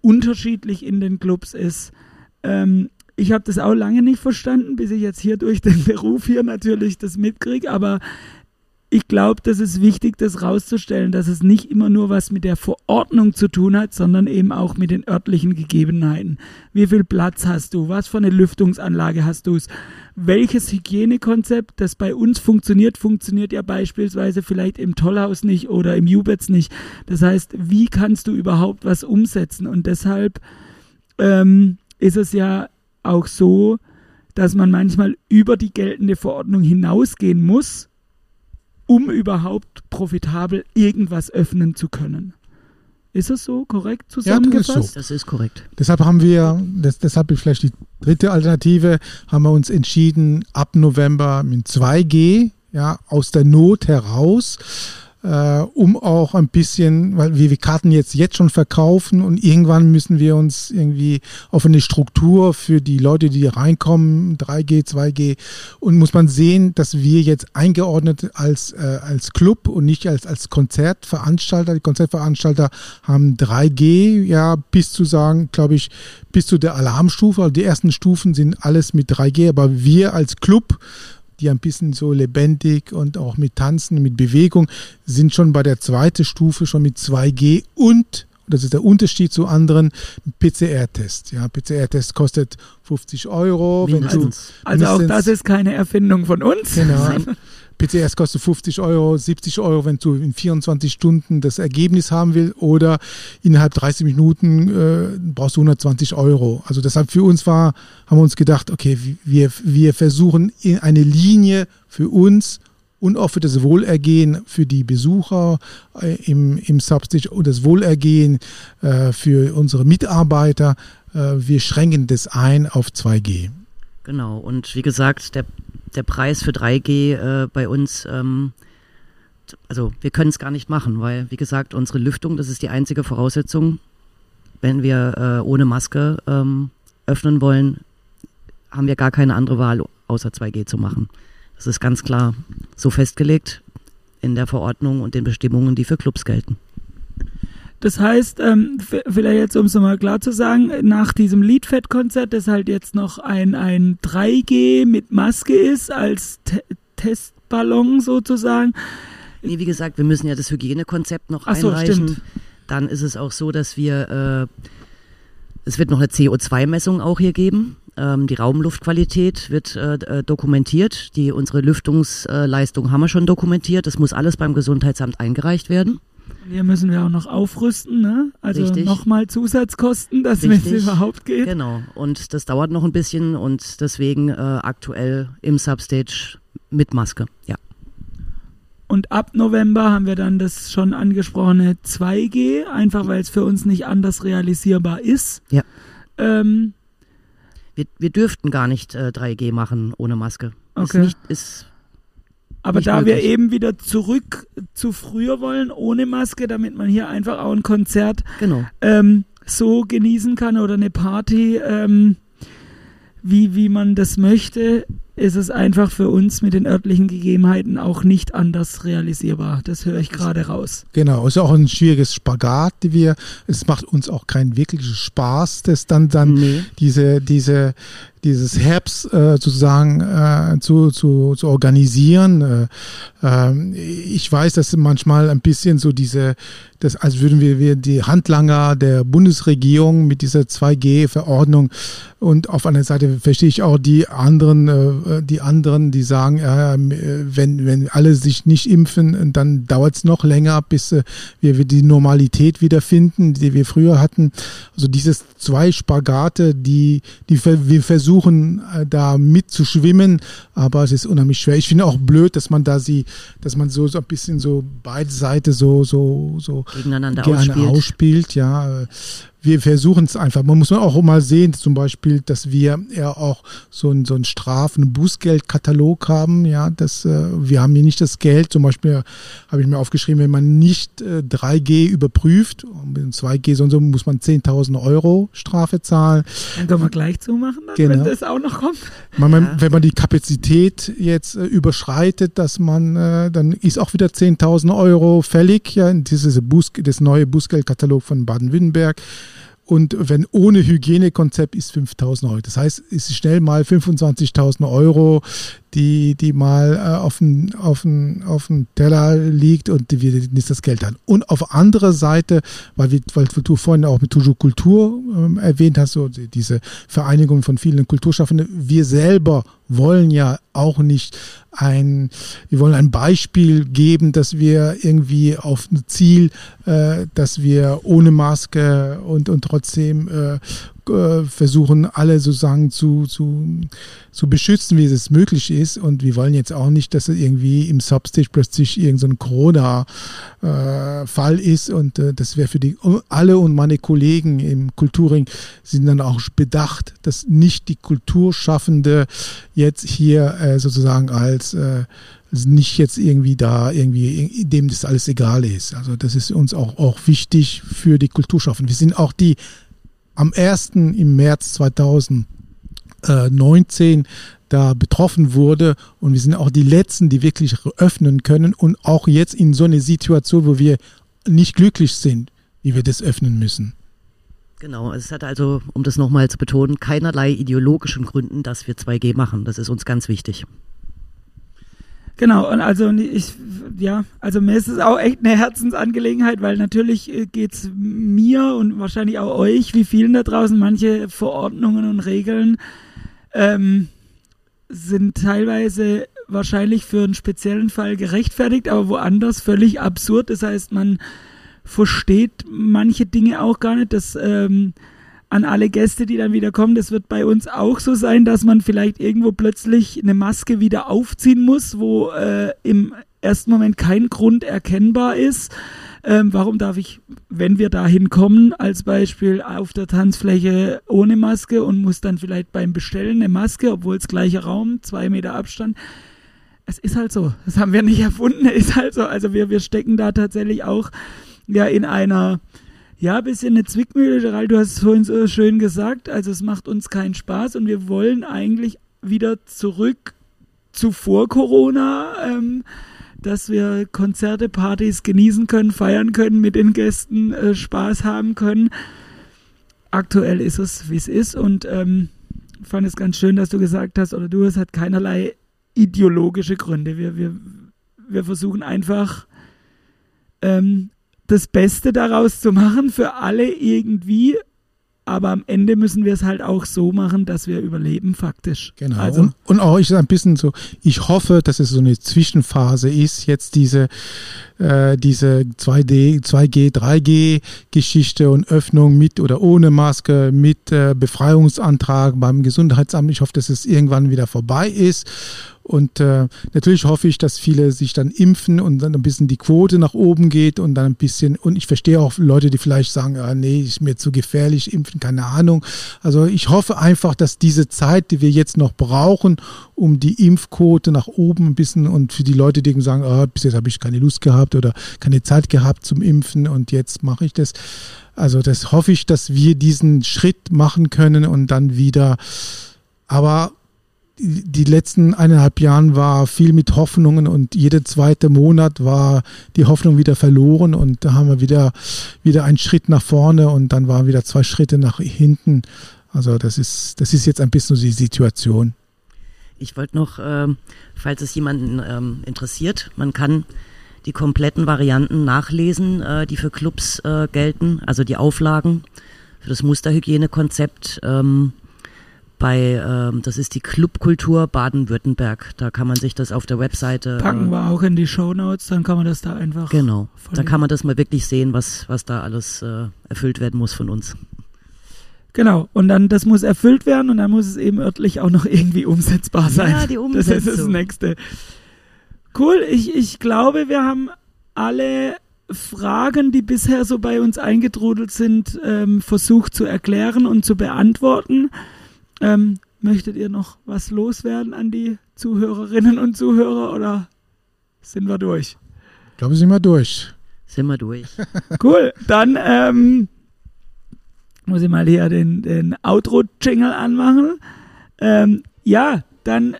unterschiedlich in den Clubs ist. Ähm, ich habe das auch lange nicht verstanden, bis ich jetzt hier durch den Beruf hier natürlich das mitkriege, aber ich glaube, das ist wichtig, das rauszustellen, dass es nicht immer nur was mit der Verordnung zu tun hat, sondern eben auch mit den örtlichen Gegebenheiten. Wie viel Platz hast du? Was für eine Lüftungsanlage hast du? Welches Hygienekonzept, das bei uns funktioniert, funktioniert ja beispielsweise vielleicht im Tollhaus nicht oder im Jubetz nicht. Das heißt, wie kannst du überhaupt was umsetzen? Und deshalb ähm, ist es ja auch so, dass man manchmal über die geltende Verordnung hinausgehen muss, um überhaupt profitabel irgendwas öffnen zu können. Ist es so korrekt zusammengefasst? Ja, das ist, so. das ist korrekt. Deshalb haben wir, das, deshalb vielleicht die dritte Alternative, haben wir uns entschieden, ab November mit 2G, ja, aus der Not heraus äh, um auch ein bisschen, weil wir, wir Karten jetzt jetzt schon verkaufen und irgendwann müssen wir uns irgendwie auf eine Struktur für die Leute, die reinkommen, 3G, 2G und muss man sehen, dass wir jetzt eingeordnet als äh, als Club und nicht als als Konzertveranstalter. Die Konzertveranstalter haben 3G, ja, bis zu sagen, glaube ich, bis zu der Alarmstufe. Also die ersten Stufen sind alles mit 3G, aber wir als Club die ein bisschen so lebendig und auch mit Tanzen, mit Bewegung, sind schon bei der zweiten Stufe schon mit 2G und das ist der Unterschied zu anderen PCR-Tests. Ja, PCR-Test kostet 50 Euro. Wenn du, also auch das ist keine Erfindung von uns. Genau. PCS kostet 50 Euro, 70 Euro, wenn du in 24 Stunden das Ergebnis haben willst oder innerhalb 30 Minuten äh, brauchst du 120 Euro. Also deshalb für uns war, haben wir uns gedacht, okay, wir, wir versuchen in eine Linie für uns und auch für das Wohlergehen für die Besucher äh, im, im Substage und das Wohlergehen äh, für unsere Mitarbeiter. Äh, wir schränken das ein auf 2G. Genau, und wie gesagt, der der Preis für 3G äh, bei uns, ähm, also wir können es gar nicht machen, weil, wie gesagt, unsere Lüftung, das ist die einzige Voraussetzung. Wenn wir äh, ohne Maske ähm, öffnen wollen, haben wir gar keine andere Wahl, außer 2G zu machen. Das ist ganz klar so festgelegt in der Verordnung und den Bestimmungen, die für Clubs gelten. Das heißt, ähm, vielleicht jetzt, um es nochmal klar zu sagen, nach diesem Liedfett-Konzert, das halt jetzt noch ein, ein 3G mit Maske ist, als Te Testballon sozusagen. Nee, wie gesagt, wir müssen ja das Hygienekonzept noch Ach so, einreichen. Stimmt. Dann ist es auch so, dass wir, äh, es wird noch eine CO2-Messung auch hier geben. Ähm, die Raumluftqualität wird äh, äh, dokumentiert. Die, unsere Lüftungsleistung haben wir schon dokumentiert. Das muss alles beim Gesundheitsamt eingereicht werden. Hier müssen wir auch noch aufrüsten, ne? Also nochmal Zusatzkosten, dass es überhaupt geht. Genau. Und das dauert noch ein bisschen und deswegen äh, aktuell im Substage mit Maske, ja. Und ab November haben wir dann das schon angesprochene 2G, einfach weil es für uns nicht anders realisierbar ist. Ja. Ähm, wir, wir dürften gar nicht äh, 3G machen ohne Maske. Okay. Ist, nicht, ist aber da möglich. wir eben wieder zurück zu früher wollen, ohne Maske, damit man hier einfach auch ein Konzert genau. ähm, so genießen kann oder eine Party, ähm, wie, wie man das möchte, ist es einfach für uns mit den örtlichen Gegebenheiten auch nicht anders realisierbar. Das höre ich gerade raus. Genau, ist auch ein schwieriges Spagat, die wir, es macht uns auch keinen wirklichen Spaß, das dann, dann nee. diese, diese, dieses Herbst äh, sozusagen äh, zu, zu, zu organisieren. Äh, äh, ich weiß, dass manchmal ein bisschen so diese, das, als würden wir, wir die Handlanger der Bundesregierung mit dieser 2G-Verordnung und auf einer Seite verstehe ich auch die anderen äh, die anderen, die sagen, äh, wenn, wenn alle sich nicht impfen, dann dauert es noch länger, bis äh, wir die Normalität wiederfinden, die wir früher hatten. Also dieses zwei Spagate, die, die wir versuchen äh, da mitzuschwimmen, aber es ist unheimlich schwer. Ich finde auch blöd, dass man da sie, dass man so, so ein bisschen so beide Seiten so, so, so gegeneinander ausspielt. ausspielt. Ja, wir versuchen es einfach. Man muss auch mal sehen, zum Beispiel, dass wir ja auch so einen so einen Strafen-, Bußgeldkatalog haben. Ja, dass äh, wir haben hier nicht das Geld. Zum Beispiel habe ich mir aufgeschrieben, wenn man nicht äh, 3G überprüft, mit 2G so und so, muss man 10.000 Euro Strafe zahlen. Dann können wir gleich zumachen, dann, genau. wenn das auch noch kommt. Man, ja. Wenn man die Kapazität jetzt äh, überschreitet, dass man, äh, dann ist auch wieder 10.000 Euro fällig. Ja, dieses Buß, das neue Bußgeldkatalog von Baden-Württemberg. Und wenn ohne Hygienekonzept ist 5000 Euro. Das heißt, ist schnell mal 25.000 Euro, die, die mal äh, auf dem auf auf Teller liegt und wir nicht das Geld haben. Und auf andere Seite, weil, wir, weil du vorhin auch mit Toujours Kultur ähm, erwähnt hast, so diese Vereinigung von vielen Kulturschaffenden, wir selber wollen ja auch nicht ein, wir wollen ein Beispiel geben, dass wir irgendwie auf ein Ziel, äh, dass wir ohne Maske und, und trotzdem äh, äh, versuchen alle sozusagen zu, zu, zu beschützen, wie es möglich ist. Und wir wollen jetzt auch nicht, dass es irgendwie im Substage plötzlich irgendein so Corona-Fall äh, ist. Und äh, das wäre für die alle und meine Kollegen im Kulturring sind dann auch bedacht, dass nicht die Kulturschaffende jetzt hier äh, sozusagen als äh, nicht jetzt irgendwie da irgendwie dem das alles egal ist. Also das ist uns auch auch wichtig für die Kulturschaffenden. Wir sind auch die am 1. im März 2019 da betroffen wurde und wir sind auch die Letzten, die wirklich öffnen können und auch jetzt in so eine Situation, wo wir nicht glücklich sind, wie wir das öffnen müssen. Genau, es hat also, um das nochmal zu betonen, keinerlei ideologischen Gründen, dass wir 2G machen. Das ist uns ganz wichtig. Genau, und also ich, ja, also mir ist es auch echt eine Herzensangelegenheit, weil natürlich äh, geht's mir und wahrscheinlich auch euch, wie vielen da draußen, manche Verordnungen und Regeln ähm, sind teilweise wahrscheinlich für einen speziellen Fall gerechtfertigt, aber woanders völlig absurd. Das heißt, man versteht manche Dinge auch gar nicht. Das ähm, an alle Gäste, die dann wieder kommen. Das wird bei uns auch so sein, dass man vielleicht irgendwo plötzlich eine Maske wieder aufziehen muss, wo äh, im ersten Moment kein Grund erkennbar ist. Ähm, warum darf ich, wenn wir dahin kommen, als Beispiel auf der Tanzfläche ohne Maske und muss dann vielleicht beim Bestellen eine Maske, obwohl es gleicher Raum, zwei Meter Abstand. Es ist halt so. Das haben wir nicht erfunden. Es ist halt so. Also wir, wir stecken da tatsächlich auch ja in einer ja, bisschen eine Zwickmühle, Gerald, du hast es vorhin so schön gesagt. Also es macht uns keinen Spaß und wir wollen eigentlich wieder zurück zu vor Corona, ähm, dass wir Konzerte, Partys genießen können, feiern können, mit den Gästen äh, Spaß haben können. Aktuell ist es, wie es ist und ähm, fand es ganz schön, dass du gesagt hast, oder du, es hat keinerlei ideologische Gründe. Wir, wir, wir versuchen einfach ähm, das Beste daraus zu machen für alle irgendwie. Aber am Ende müssen wir es halt auch so machen, dass wir überleben faktisch. Genau. Also, und, und auch ich ein bisschen so, ich hoffe, dass es so eine Zwischenphase ist, jetzt diese, äh, diese 2D, 2G, 3G Geschichte und Öffnung mit oder ohne Maske, mit äh, Befreiungsantrag beim Gesundheitsamt. Ich hoffe, dass es irgendwann wieder vorbei ist und äh, natürlich hoffe ich, dass viele sich dann impfen und dann ein bisschen die Quote nach oben geht und dann ein bisschen, und ich verstehe auch Leute, die vielleicht sagen, ah, nee, ist mir zu gefährlich, impfen, keine Ahnung. Also ich hoffe einfach, dass diese Zeit, die wir jetzt noch brauchen, um die Impfquote nach oben ein bisschen und für die Leute, die sagen, ah, bis jetzt habe ich keine Lust gehabt oder keine Zeit gehabt zum Impfen und jetzt mache ich das. Also das hoffe ich, dass wir diesen Schritt machen können und dann wieder, aber die letzten eineinhalb Jahren war viel mit Hoffnungen und jeder zweite Monat war die Hoffnung wieder verloren und da haben wir wieder, wieder einen Schritt nach vorne und dann waren wieder zwei Schritte nach hinten. Also das ist, das ist jetzt ein bisschen so die Situation. Ich wollte noch, äh, falls es jemanden ähm, interessiert, man kann die kompletten Varianten nachlesen, äh, die für Clubs äh, gelten, also die Auflagen für das Musterhygienekonzept. Ähm, bei, ähm, das ist die Clubkultur Baden-Württemberg. Da kann man sich das auf der Webseite. Packen äh, wir auch in die Show Notes, dann kann man das da einfach. Genau. Da kann man das mal wirklich sehen, was, was da alles äh, erfüllt werden muss von uns. Genau, und dann, das muss erfüllt werden und dann muss es eben örtlich auch noch irgendwie umsetzbar sein. Ja, die Umsetzung. Das ist das Nächste. Cool, ich, ich glaube, wir haben alle Fragen, die bisher so bei uns eingetrudelt sind, ähm, versucht zu erklären und zu beantworten. Ähm, möchtet ihr noch was loswerden an die Zuhörerinnen und Zuhörer oder sind wir durch? Ich glaube, sind wir durch. Sind wir durch. Cool, dann ähm, muss ich mal hier den, den Outro-Jingle anmachen. Ähm, ja, dann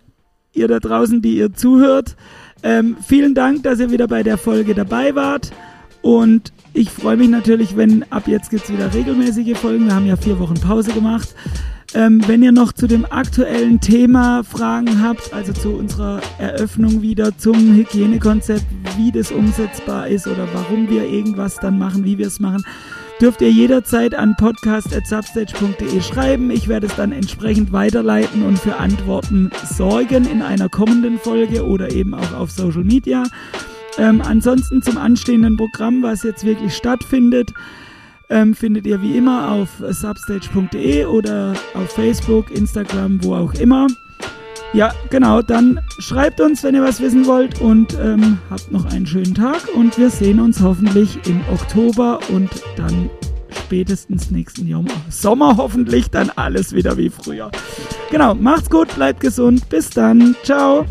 ihr da draußen, die ihr zuhört, ähm, vielen Dank, dass ihr wieder bei der Folge dabei wart. Und ich freue mich natürlich, wenn ab jetzt gibt es wieder regelmäßige Folgen. Wir haben ja vier Wochen Pause gemacht. Ähm, wenn ihr noch zu dem aktuellen Thema Fragen habt, also zu unserer Eröffnung wieder zum Hygienekonzept, wie das umsetzbar ist oder warum wir irgendwas dann machen, wie wir es machen, dürft ihr jederzeit an podcast.substage.de schreiben. Ich werde es dann entsprechend weiterleiten und für Antworten sorgen in einer kommenden Folge oder eben auch auf Social Media. Ähm, ansonsten zum anstehenden Programm, was jetzt wirklich stattfindet, ähm, findet ihr wie immer auf substage.de oder auf Facebook, Instagram, wo auch immer. Ja, genau, dann schreibt uns, wenn ihr was wissen wollt und ähm, habt noch einen schönen Tag und wir sehen uns hoffentlich im Oktober und dann spätestens nächsten Sommer hoffentlich dann alles wieder wie früher. Genau, macht's gut, bleibt gesund, bis dann, ciao.